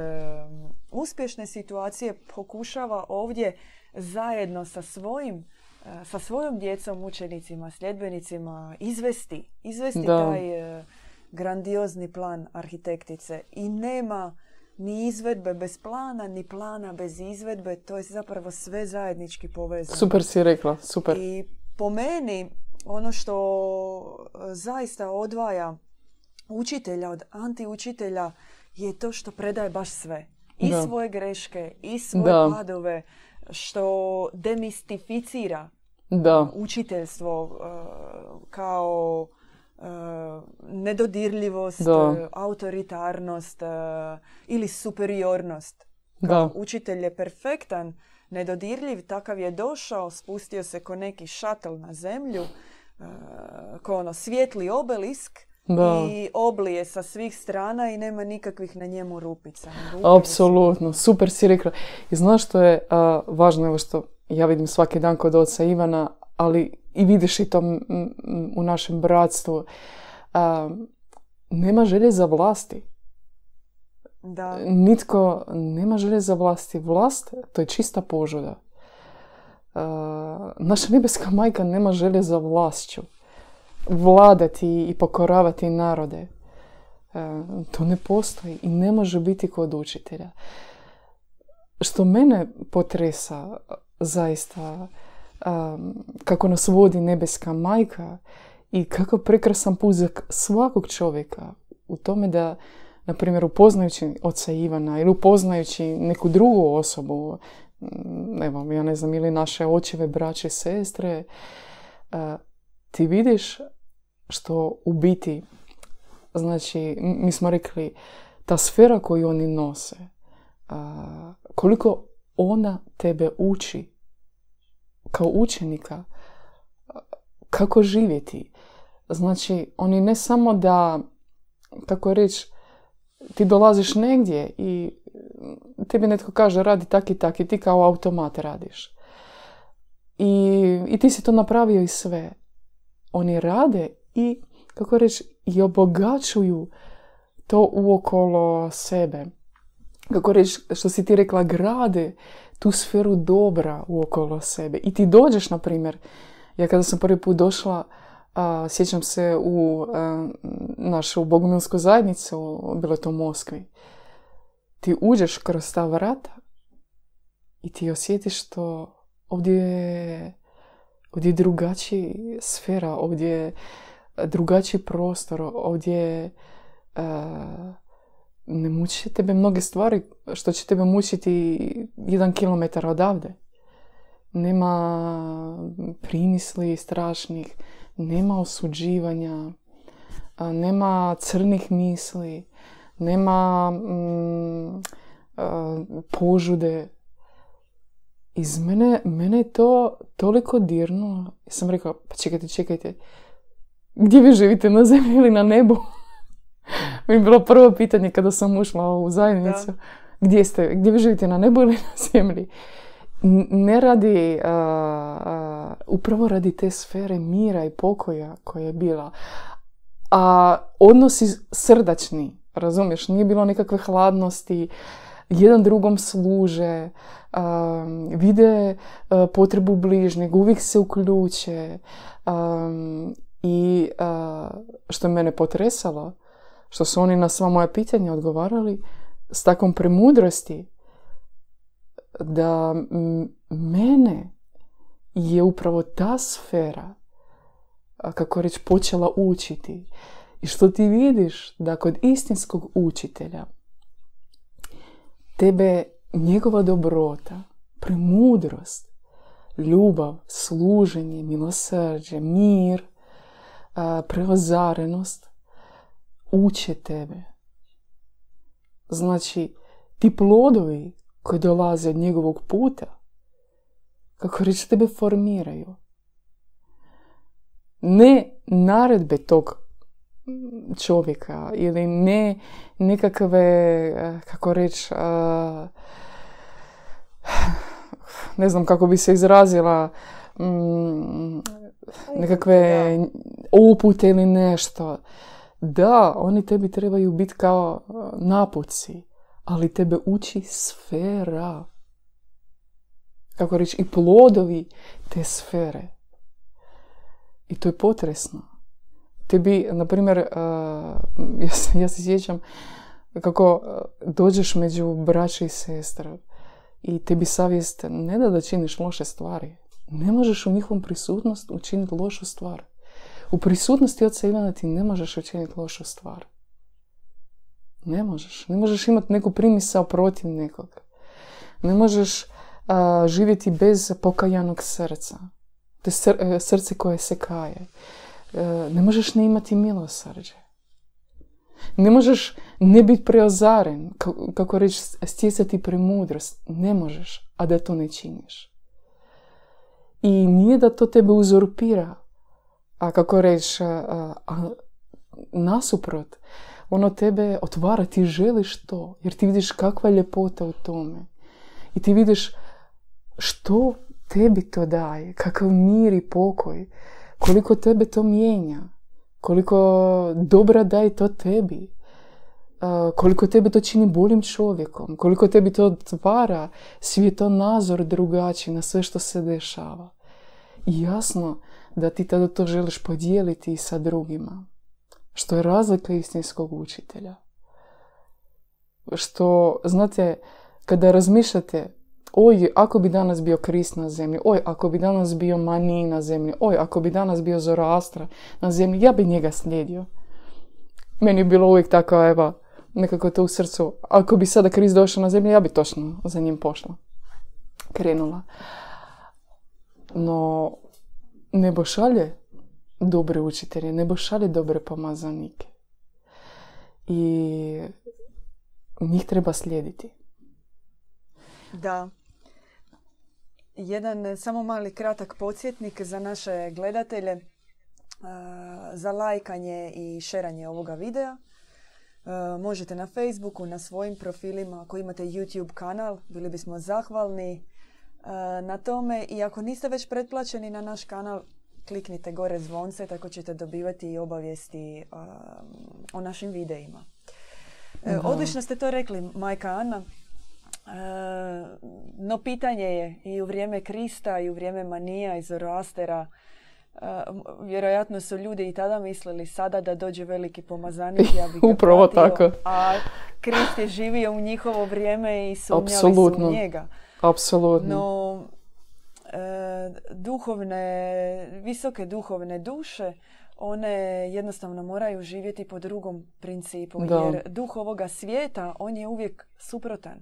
Speaker 1: uspješne situacije pokušava ovdje zajedno sa svojim e, sa svojom djecom, učenicima, sljedbenicima izvesti, izvesti taj uh, grandiozni plan arhitektice. I nema ni izvedbe bez plana, ni plana bez izvedbe, to je zapravo sve zajednički povezano.
Speaker 2: Super si rekla, super.
Speaker 1: I po meni ono što e, zaista odvaja učitelja od antiučitelja je to što predaje baš sve. I svoje greške, i svoje da. padove, što demistificira
Speaker 2: da.
Speaker 1: učiteljstvo e, kao uh, nedodirljivost, autoritarnost ili superiornost.
Speaker 2: Da.
Speaker 1: Učitelj je perfektan, nedodirljiv, takav je došao, spustio se ko neki šatl na zemlju, uh, ko ono svijetli obelisk da. i oblije sa svih strana i nema nikakvih na njemu rupica.
Speaker 2: Apsolutno, super si rekla. I znaš što je važno, evo što ja vidim svaki dan kod oca Ivana, ali i vidiš i to u našem bratstvu. nema želje za vlasti.
Speaker 1: Da.
Speaker 2: Nitko nema želje za vlasti. Vlast, to je čista požuda. naša nebeska majka nema želje za vlašću. Vladati i pokoravati narode. to ne postoji i ne može biti kod učitelja. Što mene potresa zaista kako nas vodi nebeska majka i kako prekrasan puzak svakog čovjeka u tome da na primjer upoznajući oca Ivana ili upoznajući neku drugu osobu, mm, evo, ja ne znam, ili naše očeve, braće, sestre, ti vidiš što u biti, znači, mi smo rekli, ta sfera koju oni nose, koliko ona tebe uči kao učenika, kako živjeti. Znači, oni ne samo da, kako reći, ti dolaziš negdje i tebi netko kaže radi tak i tak i ti kao automat radiš. I, i ti si to napravio i sve. Oni rade i, kako reći, i obogačuju to uokolo sebe. Kako reći, što si ti rekla, grade tu sferu dobra uokolo sebe. I ti dođeš, na primjer, ja kada sam prvi put došla sjećam se u našu bogumilsku zajednicu, bilo je to u Moskvi. Ti uđeš kroz ta vrata i ti osjetiš to ovdje je, ovdje je drugačiji sfera, ovdje je drugačiji prostor, ovdje ne muči tebe mnoge stvari što će tebe mučiti jedan kilometar odavde. Nema primisli strašnih, nema osuđivanja, nema crnih misli, nema mm, požude. Iz mene, mene je to toliko dirno. Ja sam rekao, pa čekajte, čekajte. Gdje vi živite, na zemlji ili na nebu? Mi je bilo prvo pitanje kada sam ušla u zajednicu. Gdje ste? Gdje vi živite, na nebu ili na zemlji? Ne radi, upravo radi te sfere mira i pokoja koja je bila. A odnosi srdačni, razumiješ? Nije bilo nekakve hladnosti, jedan drugom služe, vide potrebu bližnjeg, uvijek se uključe. I što je mene potresalo, što su oni na sva moja pitanja odgovarali s takvom premudrosti da mene je upravo ta sfera kako reći počela učiti. I što ti vidiš da kod istinskog učitelja tebe njegova dobrota, premudrost, ljubav, služenje, milosrđe, mir, preozarenost uče tebe. Znači, ti plodovi koji dolaze od njegovog puta, kako reći, tebe formiraju. Ne naredbe tog čovjeka ili ne nekakve, kako reći, ne znam kako bi se izrazila, mm, nekakve upute ili nešto. Da, oni tebi trebaju biti kao napuci, ali tebe uči sfera. Kako reći, i plodovi te sfere. I to je potresno. Tebi, na primjer, ja se, ja se sjećam kako dođeš među braće i sestre i tebi savjest ne da da činiš loše stvari. Ne možeš u njihovom prisutnost učiniti lošu stvar. U prisutnosti oca Ivana ti ne možeš učiniti lošu stvar. Ne možeš. Ne možeš imati neku primisao protiv nekog. Ne možeš živjeti bez pokajanog srca. Te e, srce koje se kaje. E, ne možeš ne imati milosrđe. Ne možeš ne biti preozaren, kako reći, stjecati premudrost. Ne možeš, a da to ne činiš. I nije da to tebe uzurpira, a kako reći, a, nasuprot, ono tebe otvara, ti želiš to, jer ti vidiš kakva je ljepota u tome. I ti vidiš što tebi to daje, kakav mir i pokoj, koliko tebe to mijenja, koliko dobra daje to tebi, koliko tebe to čini boljim čovjekom, koliko tebi to otvara svjetonazor drugačiji na sve što se dešava. I jasno da ti tada to želiš podijeliti sa drugima. Što je razlika istinskog učitelja. Što, znate, kada razmišljate, oj, ako bi danas bio Krist na zemlji, oj, ako bi danas bio Mani na zemlji, oj, ako bi danas bio Zoroastra na zemlji, ja bi njega slijedio. Meni je bilo uvijek tako, evo, nekako to u srcu. Ako bi sada Krist došao na zemlju, ja bi točno za njim pošla. Krenula. No, nebo šalje dobre učitelje, nebo šalje dobre pomazanike. I njih treba slijediti.
Speaker 1: Da. Jedan samo mali kratak podsjetnik za naše gledatelje za lajkanje i šeranje ovoga videa. Možete na Facebooku, na svojim profilima, ako imate YouTube kanal, bili bismo zahvalni na tome i ako niste već pretplaćeni na naš kanal, kliknite gore zvonce tako ćete dobivati i obavijesti o našim videima. E, odlično ste to rekli, majka Ana. No pitanje je i u vrijeme Krista i u vrijeme Manija i Zoroastera vjerojatno su ljudi i tada mislili sada da dođe veliki pomazanik, ja bih
Speaker 2: Upravo
Speaker 1: pratio,
Speaker 2: tako.
Speaker 1: A Krist je živio u njihovo vrijeme i sumnjali su
Speaker 2: Apsolutno.
Speaker 1: u njega.
Speaker 2: Apsolutno.
Speaker 1: No, e, duhovne, visoke duhovne duše, one jednostavno moraju živjeti po drugom principu.
Speaker 2: Da.
Speaker 1: Jer duh ovoga svijeta, on je uvijek suprotan.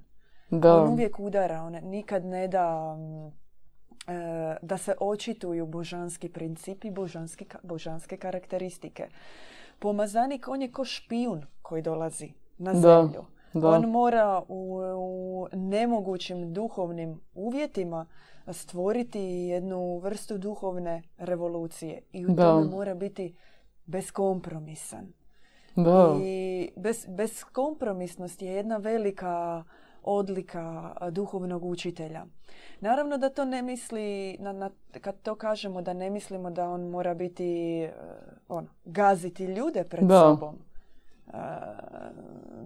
Speaker 2: da.
Speaker 1: On uvijek udara, on nikad ne da mm, e, da se očituju božanski principi, božanski, božanske karakteristike. Pomazanik, on je ko špijun koji dolazi na zemlju.
Speaker 2: da.
Speaker 1: On mora u, u nemogućim duhovnim uvjetima stvoriti jednu vrstu duhovne revolucije. I u
Speaker 2: Da.
Speaker 1: tome mora biti beskompromisan.
Speaker 2: Da.
Speaker 1: I bez, beskompromisnost je jedna velika odlika duhovnog učitelja. Naravno da to ne misli, na, na, kad to kažemo da ne mislimo da on mora biti, e, ono, gaziti ljude pred
Speaker 2: Da.
Speaker 1: sobom.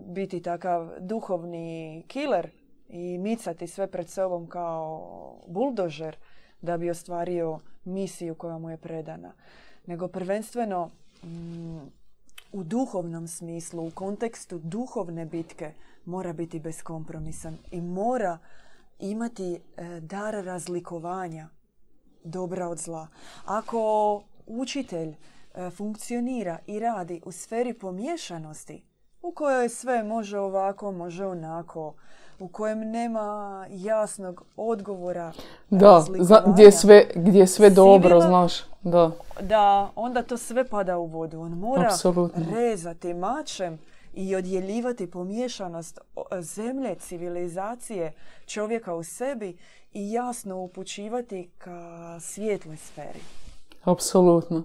Speaker 1: Biti takav duhovni kiler i micati sve pred sobom kao buldožer da bi ostvario misiju koja mu je predana. Nego prvenstveno mm, u duhovnom smislu, u kontekstu duhovne bitke mora biti beskompromisan i mora imati e, dar razlikovanja dobra od zla. Ako učitelj funkcionira i radi u sferi pomiješanosti, u kojoj sve može ovako, može onako, u kojem nema jasnog odgovora
Speaker 2: Da,
Speaker 1: razlikovanja,
Speaker 2: gdje je sve, gdje je sve dobro,
Speaker 1: Sivila-
Speaker 2: znaš. Da,
Speaker 1: da onda to sve pada u vodu. On mora
Speaker 2: Apsolutno.
Speaker 1: rezati mačem i odjeljivati pomiješanost o- zemlje, civilizacije, čovjeka u sebi i jasno upućivati ka svijetloj sferi.
Speaker 2: apsolutno.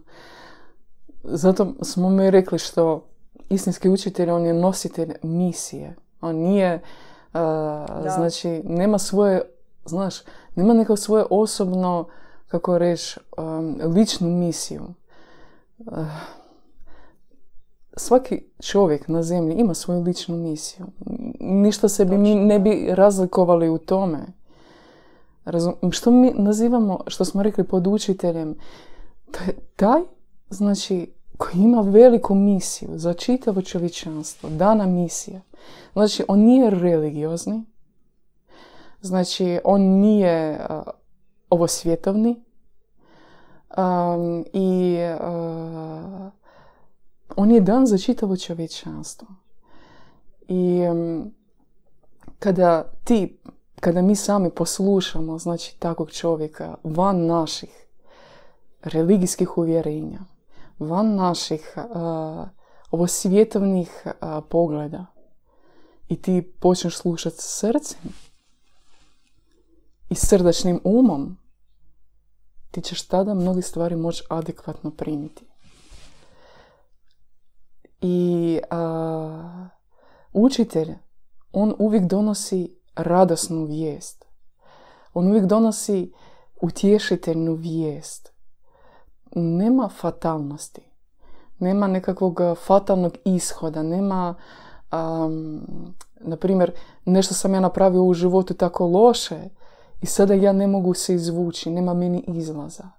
Speaker 2: Zato smo mi rekli što istinski učitelj, on je nositelj misije. On nije, a, znači, nema svoje, znaš, nema neko svoje osobno, kako reći, um, ličnu misiju. Uh, svaki čovjek na zemlji ima svoju ličnu misiju. Ništa se bi mi ne bi razlikovali u tome. Razum, što mi nazivamo, što smo rekli pod učiteljem, taj, znači, koji ima veliku misiju za čitavo čovječanstvo, dana misija. Znači, on nije religiozni, znači, on nije a, ovo svjetovni um, i a, on je dan za čitavo čovječanstvo. I um, kada ti, kada mi sami poslušamo, znači, takvog čovjeka van naših religijskih uvjerenja, van naših a, ovo svjetovnih a, pogleda i ti počneš slušati srcem i srdačnim umom, ti ćeš tada mnoge stvari moći adekvatno primiti. I a, učitelj, on uvijek donosi radosnu vijest. On uvijek donosi utješiteljnu vijest. Nema fatalnosti. Nema nekakvog a, fatalnog ishoda. Nema, um, na primjer, nešto sam ja napravio u životu tako loše i sada ja ne mogu se izvući. Nema meni izlaza.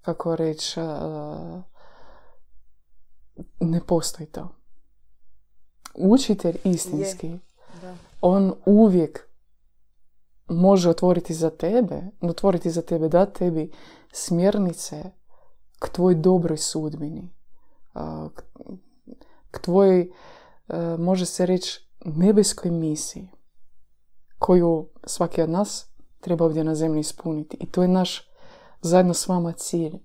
Speaker 2: Kako reći, a, ne postoji to. Učitelj istinski,
Speaker 1: Da.
Speaker 2: on uvijek može otvoriti za tebe, otvoriti za tebe, da tebi smjernice k tvoj dobroj sudbini, k, tvojoj, a, može se reći, nebeskoj misiji, koju svaki od nas treba ovdje na zemlji ispuniti. I to je naš zajedno s vama cilj.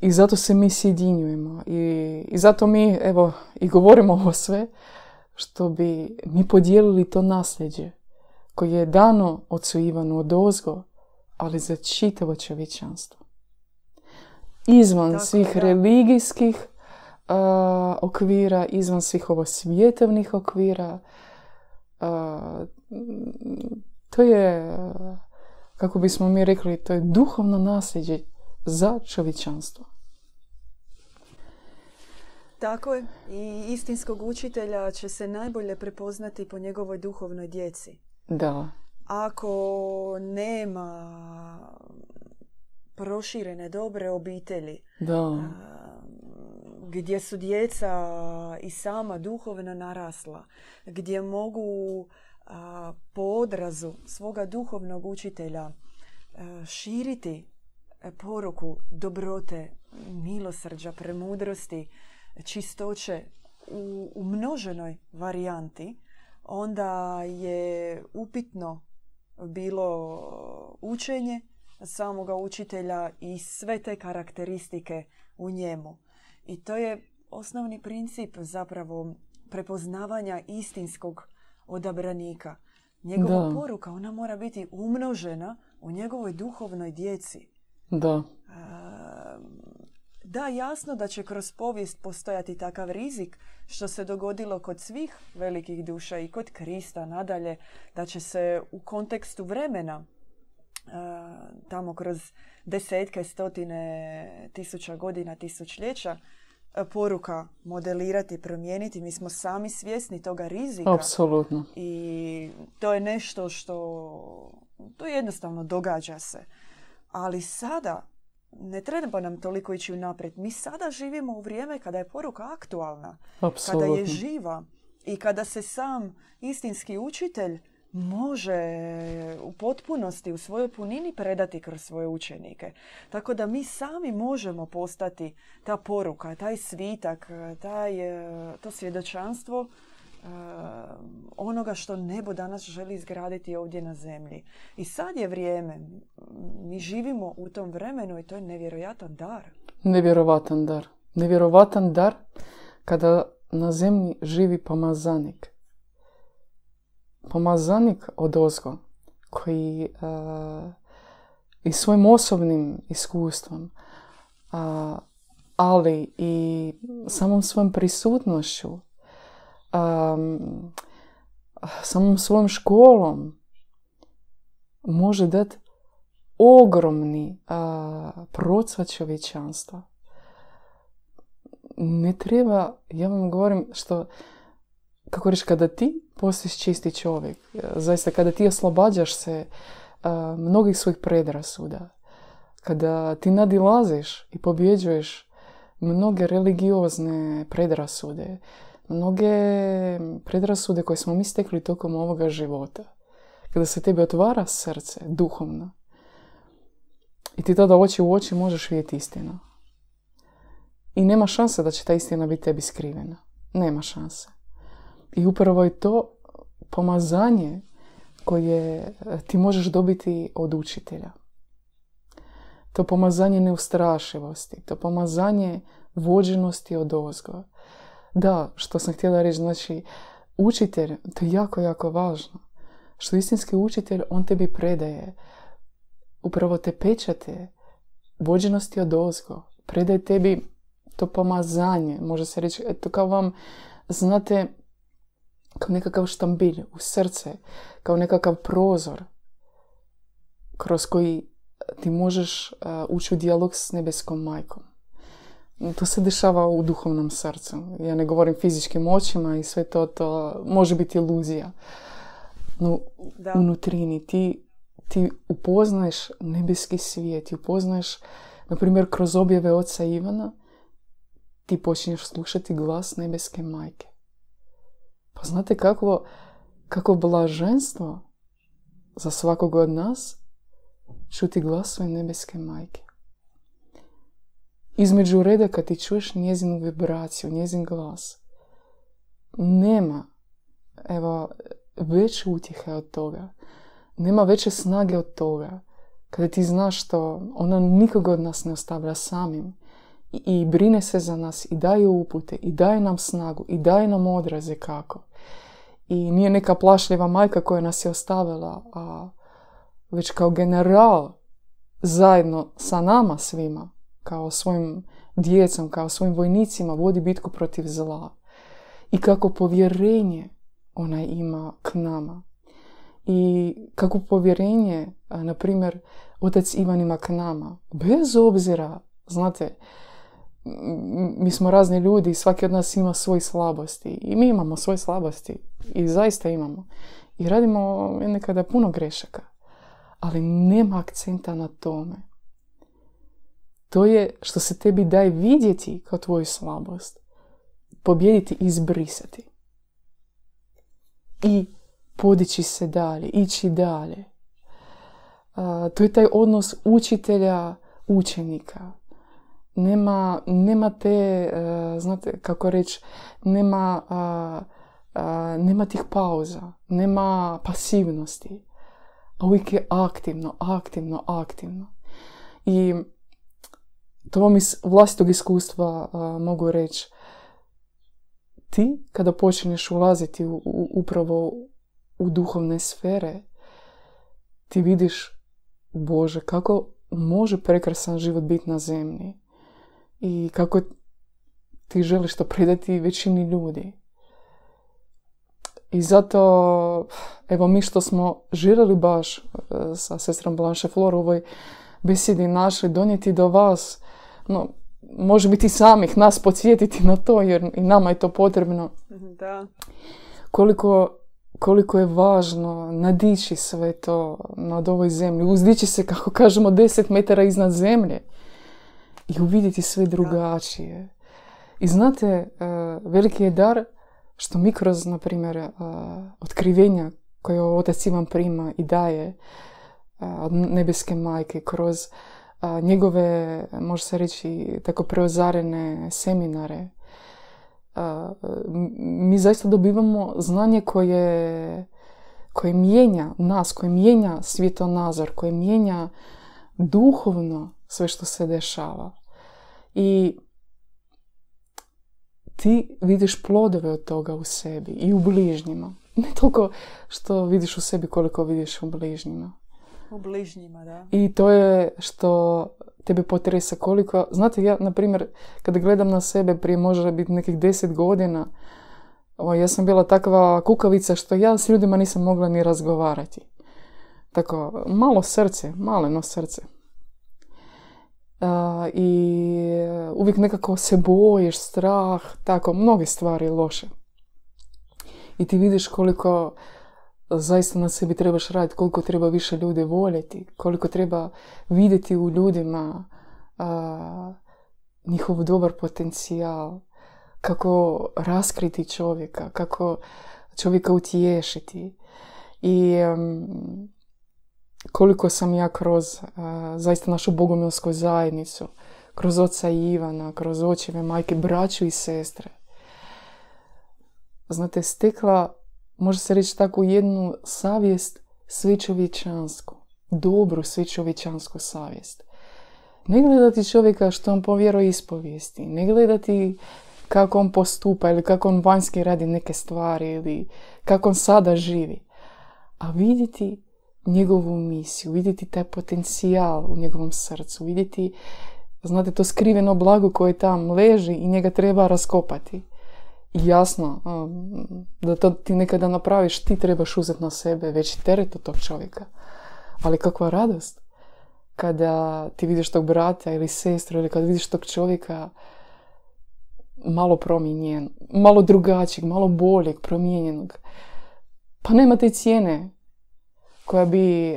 Speaker 2: I zato se mi sjedinjujemo. I, I zato mi, evo, i govorimo ovo sve, što bi mi podijelili to nasljeđe koje je dano ocu Ivanu od ozgo, ali za čitavo čovječanstvo. Izvan
Speaker 1: Tako
Speaker 2: svih
Speaker 1: da.
Speaker 2: religijskih a, okvira, izvan svih ovo svjetovnih okvira, a, to je, kako bismo mi rekli, to je duhovno nasljeđe za čovječanstvo.
Speaker 1: Tako je. I istinskog učitelja će se najbolje prepoznati po njegovoj duhovnoj djeci.
Speaker 2: Da,
Speaker 1: Ako nema proširene dobre obitelji.
Speaker 2: Da.
Speaker 1: Gdje su djeca i sama duhovno narasla. Gdje mogu po odrazu svoga duhovnog učitelja širiti poruku dobrote, milosrđa, premudrosti, čistoće u, u množenoj varijanti, onda je upitno bilo učenje samoga učitelja i sve te karakteristike u njemu. I to je osnovni princip zapravo prepoznavanja istinskog odabranika. Njegova poruka, ona mora biti umnožena u njegovoj duhovnoj djeci.
Speaker 2: Da.
Speaker 1: Da, jasno da će kroz povijest postojati takav rizik što se dogodilo kod svih velikih duša i kod Krista nadalje, da će se u kontekstu vremena tamo kroz desetke, stotine tisuća godina, tisućljeća poruka modelirati, promijeniti. Mi smo sami svjesni toga rizika.
Speaker 2: Apsolutno.
Speaker 1: I to je nešto što to jednostavno događa se. Ali sada ne treba nam toliko ići unaprijed. Mi sada živimo u vrijeme kada je poruka aktualna. Kada je živa. I kada se sam istinski učitelj može u potpunosti, u svojoj punini predati kroz svoje učenike. Tako da mi sami možemo postati ta poruka, taj svitak, taj, to svjedočanstvo onoga što nebo danas želi izgraditi ovdje na zemlji. I sad je vrijeme. Mi živimo u tom vremenu i to je nevjerojatan dar.
Speaker 2: Nevjerovatan dar. Nevjerovatan dar kada na zemlji živi pomazanik. Pomazanik od ozgo koji i svojim osobnim iskustvom ali i samom svojom prisutnošću um, samom svojom školom može dati ogromni uh, procvat čovječanstva. Ne treba, ja vam govorim što, kako reći, kada ti postiš čisti čovjek, zaista kada ti oslobađaš se mnogih svojih predrasuda, kada ti nadilaziš i pobjeđuješ mnoge religiozne predrasude, mnoge predrasude koje smo mi stekli tokom ovoga života. Kada se tebi otvara srce, duhovno, i ti tada oči u oči možeš vidjeti istinu. I nema šanse da će ta istina biti tebi skrivena. Nema šanse. I upravo je to pomazanje koje ti možeš dobiti od učitelja. To pomazanje neustrašivosti, to pomazanje vođenosti od ozgo. Da, što sam htjela reći, znači, učitelj, to je jako, jako važno. Što istinski učitelj, on tebi predaje upravo te pečate vođenosti od ozgo. Predaje tebi to pomazanje, može se reći, eto kao vam, znate, kao nekakav štambilj u srce, kao nekakav prozor kroz koji ti možeš ući u dijalog s nebeskom majkom. To se dešava u duhovnom srcu. Ja ne govorim fizičkim očima i sve to, to može biti iluzija. No, da. unutrini ti, ti upoznaješ nebeski svijet, ti upoznaješ, na primjer, kroz objave oca Ivana, ti počinješ slušati glas nebeske majke. Pa znate kako, kako blaženstvo za svakog od nas čuti glas svoje nebeske majke između redaka ti čuješ njezinu vibraciju, njezin glas. Nema, evo, veće utjehe od toga. Nema veće snage od toga. Kada ti znaš što ona nikoga od nas ne ostavlja samim i, brine se za nas i daje upute i daje nam snagu i daje nam odraze kako. I nije neka plašljiva majka koja nas je ostavila, a već kao general zajedno sa nama svima kao svojim djecom, kao svojim vojnicima vodi bitku protiv zla. I kako povjerenje ona ima k nama. I kako povjerenje, na primjer, otac Ivan ima k nama. Bez obzira, znate, mi smo razni ljudi i svaki od nas ima svoje slabosti. I mi imamo svoje slabosti. I zaista imamo. I radimo nekada puno grešaka. Ali nema akcenta na tome To je što se tebi daje vidjeti kao tvoju slabost. Pobjediti i izbrisati. I podići se dalje, ići dalje. to je taj odnos učitelja, učenika. Nema, nema te, e, znate kako reći, nema, nema tih pauza, nema pasivnosti. A uvijek je aktivno, aktivno, aktivno. I to vam iz vlastitog iskustva mogu reći. Ti, kada počneš ulaziti u, upravo u duhovne sfere, ti vidiš, Bože, kako može prekrasan život biti na zemlji i kako ti želiš to predati većini ljudi. I zato, evo mi što smo žirali baš e, sa sestrom Blanche Flor u ovoj besedi našli donijeti do vas, no, može biti samih nas podsjetiti na to jer i nama je to potrebno.
Speaker 1: Da.
Speaker 2: Koliko, koliko je važno nadići sve to nad ovoj zemlji, uzdići se, kako kažemo, deset metara iznad zemlje i uvidjeti sve drugačije. I znate, e, veliki je dar što mi kroz, na primjer, e, otkrivenja koje Otac Ivan prima i daje e, od nebeske majke, kroz njegove, može se reći, tako preozarene seminare, mi zaista dobivamo znanje koje, koje mijenja nas, koje mijenja svjetonazor, koje mijenja duhovno sve što se dešava. I ti vidiš plodove od toga u sebi i u bližnjima. Ne toliko što vidiš u sebi koliko vidiš u bližnjima.
Speaker 1: U bližnjima, da.
Speaker 2: I to je što tebe potresa koliko... Znate, ja, na primjer, kada gledam na sebe prije može biti nekih deset godina, o, ja sam bila takva kukavica što ja s ljudima nisam mogla ni razgovarati. Tako, malo srce, maleno srce. I uvijek nekako se bojiš, strah, tako, mnoge stvari loše. I ti vidiš koliko zaista na sebi trebaš raditi, koliko treba više ljude voljeti, koliko treba vidjeti u ljudima njihov dobar potencijal, kako raskriti čovjeka, kako čovjeka utješiti. I koliko sam ja kroz zaista našu bogomilsku zajednicu, kroz oca Ivana, kroz očeve, majke, braću i sestre, znate, stekla može se reći tako jednu savjest svećovječansku, dobru svećovječansku savjest. Ne gledati čovjeka što on povjero ispovijesti, ne gledati kako on postupa ili kako on vanjski radi neke stvari ili kako on sada živi, a vidjeti njegovu misiju, vidjeti taj potencijal u njegovom srcu, vidjeti, znate, to skriveno blago koje tam leži i njega treba raskopati jasno da to ti nekada napraviš, ti trebaš uzeti na sebe veći teret od tog čovjeka. Ali kakva radost kada ti vidiš tog brata ili sestru ili kada vidiš tog čovjeka malo promijenjen, malo drugačijeg, malo boljeg, promijenjenog. Pa nema te cijene koja bi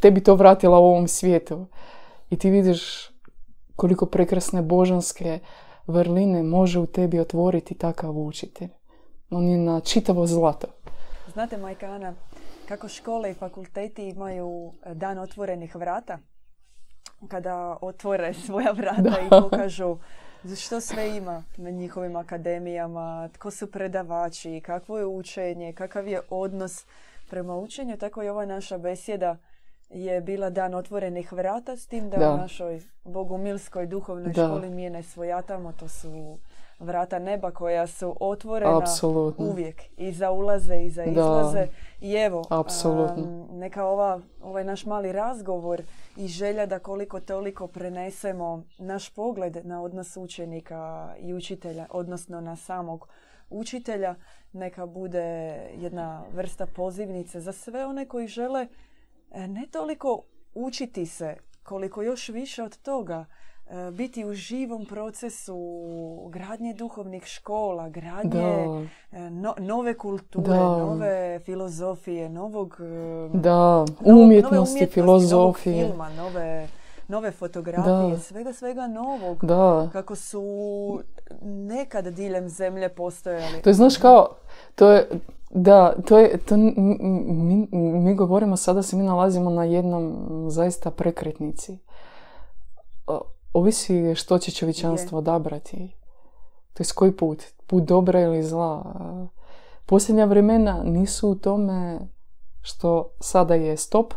Speaker 2: tebi to vratila u ovom svijetu. I ti vidiš koliko prekrasne božanske vrline može u tebi otvoriti takav učitelj. On je na čitavo zlato.
Speaker 1: Znate, majka Ana, kako škole i fakulteti imaju dan otvorenih vrata? Kada otvore svoja vrata i pokažu što sve ima na njihovim akademijama, tko su predavači, kakvo je učenje, kakav je odnos prema učenju, tako i ova naša besjeda je bila dan otvorenih vrata s tim da, da. u našoj bogumilskoj duhovnoj da. školi mi je ne svojatamo, to su vrata neba koja su otvorena
Speaker 2: Apsolutno.
Speaker 1: uvijek i za ulaze i za izlaze. I evo,
Speaker 2: Apsolutno.
Speaker 1: neka ova, ovaj naš mali razgovor i želja da koliko toliko prenesemo naš pogled na odnos učenika i učitelja, odnosno na samog učitelja, neka bude jedna vrsta pozivnice za sve one koji žele E, ne toliko učiti se, koliko još više od toga e, biti u živom procesu gradnje duhovnih škola, gradnje e, nove kulture, nove filozofije, novog
Speaker 2: da, umjetnosti, filozofije.
Speaker 1: filma, nove nove fotografije,
Speaker 2: Da.
Speaker 1: svega, svega novog.
Speaker 2: Da.
Speaker 1: Kako su nekad diljem zemlje postojali.
Speaker 2: To je, znaš, kao, to je, da, to je, to, mi, mi govorimo sada se mi nalazimo na jednom zaista prekretnici. Ovisi što će čovječanstvo odabrati. To je koji put? Put dobra ili zla? Posljednja vremena nisu u tome što sada je stop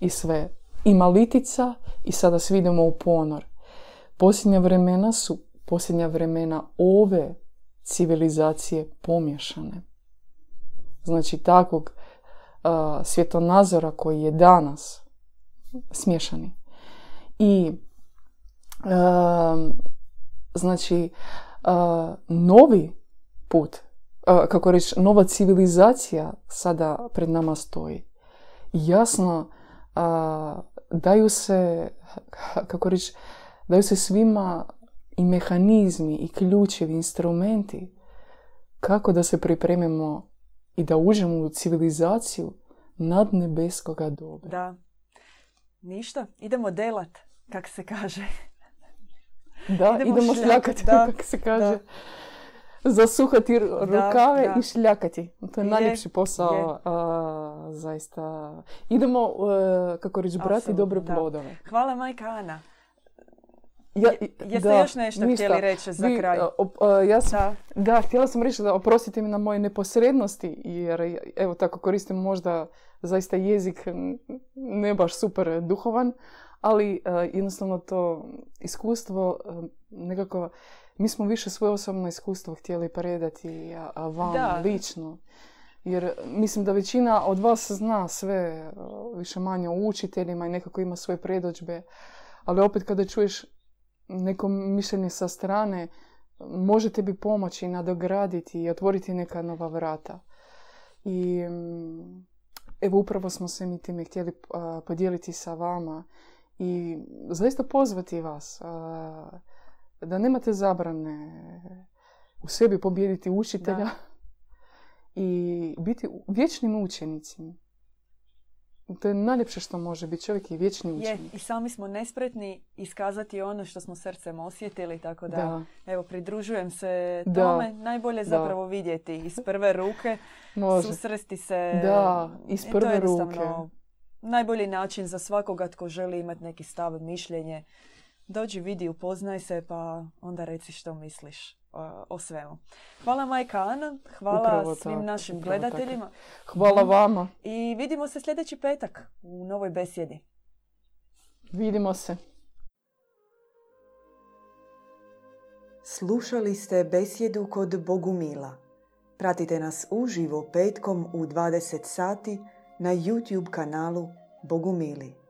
Speaker 2: i sve. Ima litica i sada svi idemo u ponor. Posljednja vremena su posljednja vremena ove civilizacije pomješane. Znači takvog a, svjetonazora koji je danas smješani. I a, znači a, novi put, kako reći, nova civilizacija sada pred nama stoji. I jasno daju se, kako reći, daju se svima i mehanizmi i ključevi, instrumenti kako da se pripremimo i da uđemo u civilizaciju nadnebeskoga doba.
Speaker 1: Da. Ništa, idemo delat, kak se kaže.
Speaker 2: Da,
Speaker 1: Idemo
Speaker 2: idemo,
Speaker 1: šljakati, da,
Speaker 2: kako se kaže.
Speaker 1: da.
Speaker 2: Zasuhati rukave
Speaker 1: da.
Speaker 2: i šljakati. To je
Speaker 1: Je,
Speaker 2: najljepši posao,
Speaker 1: je.
Speaker 2: a, zaista. Idemo, e, kako reći, brati dobre
Speaker 1: da.
Speaker 2: plodove.
Speaker 1: Hvala majka Ana.
Speaker 2: Ja,
Speaker 1: Je- jeste
Speaker 2: da,
Speaker 1: još nešto
Speaker 2: ništa.
Speaker 1: htjeli reći za
Speaker 2: Vi,
Speaker 1: kraj?
Speaker 2: a, op- a, ja sam
Speaker 1: Da,
Speaker 2: Da, htjela sam reći da oprostite mi na moje neposrednosti, jer evo tako koristim možda zaista jezik ne baš super duhovan, ali e, jednostavno to iskustvo e, nekako, mi smo više svoje osobno iskustvo htjeli predati a vam
Speaker 1: Da.
Speaker 2: lično. Jer mislim da većina od vas zna sve e, više manje o učiteljima i nekako ima svoje predođbe, ali opet kada čuješ neko mišljenje sa strane, može tebi pomoći nadograditi i otvoriti neka nova vrata. I mm, evo upravo smo se mi time htjeli a, podijeliti sa vama i zaista pozvati vas da nemate zabrane u sebi pobijediti učitelja
Speaker 1: Da.
Speaker 2: I biti vječnim učenicima. To je najljepše što može biti. Čovjek je vječni
Speaker 1: je.
Speaker 2: učenik.
Speaker 1: I sami smo nespretni iskazati ono što smo srcem osjetili, tako da,
Speaker 2: Da.
Speaker 1: evo, pridružujem se
Speaker 2: Da.
Speaker 1: tome. Najbolje
Speaker 2: Da.
Speaker 1: zapravo vidjeti iz prve ruke,
Speaker 2: Može.
Speaker 1: susresti se.
Speaker 2: Da, iz
Speaker 1: I to je
Speaker 2: prve ruke.
Speaker 1: najbolji način za svakoga tko želi imati neki stav, mišljenje. Dođi, vidi, upoznaj se, pa onda reci što misliš o, svemu. Hvala majka Ana, hvala
Speaker 2: Upravo
Speaker 1: svim
Speaker 2: tako,
Speaker 1: našim
Speaker 2: tako.
Speaker 1: gledateljima
Speaker 2: Hvala vama.
Speaker 1: i vidimo se sljedeći petak u novoj besjedi.
Speaker 2: Vidimo se.
Speaker 1: Slušali ste besjedu kod Bogumila. Pratite nas uživo petkom u 20 sati na YouTube kanalu Bogumili.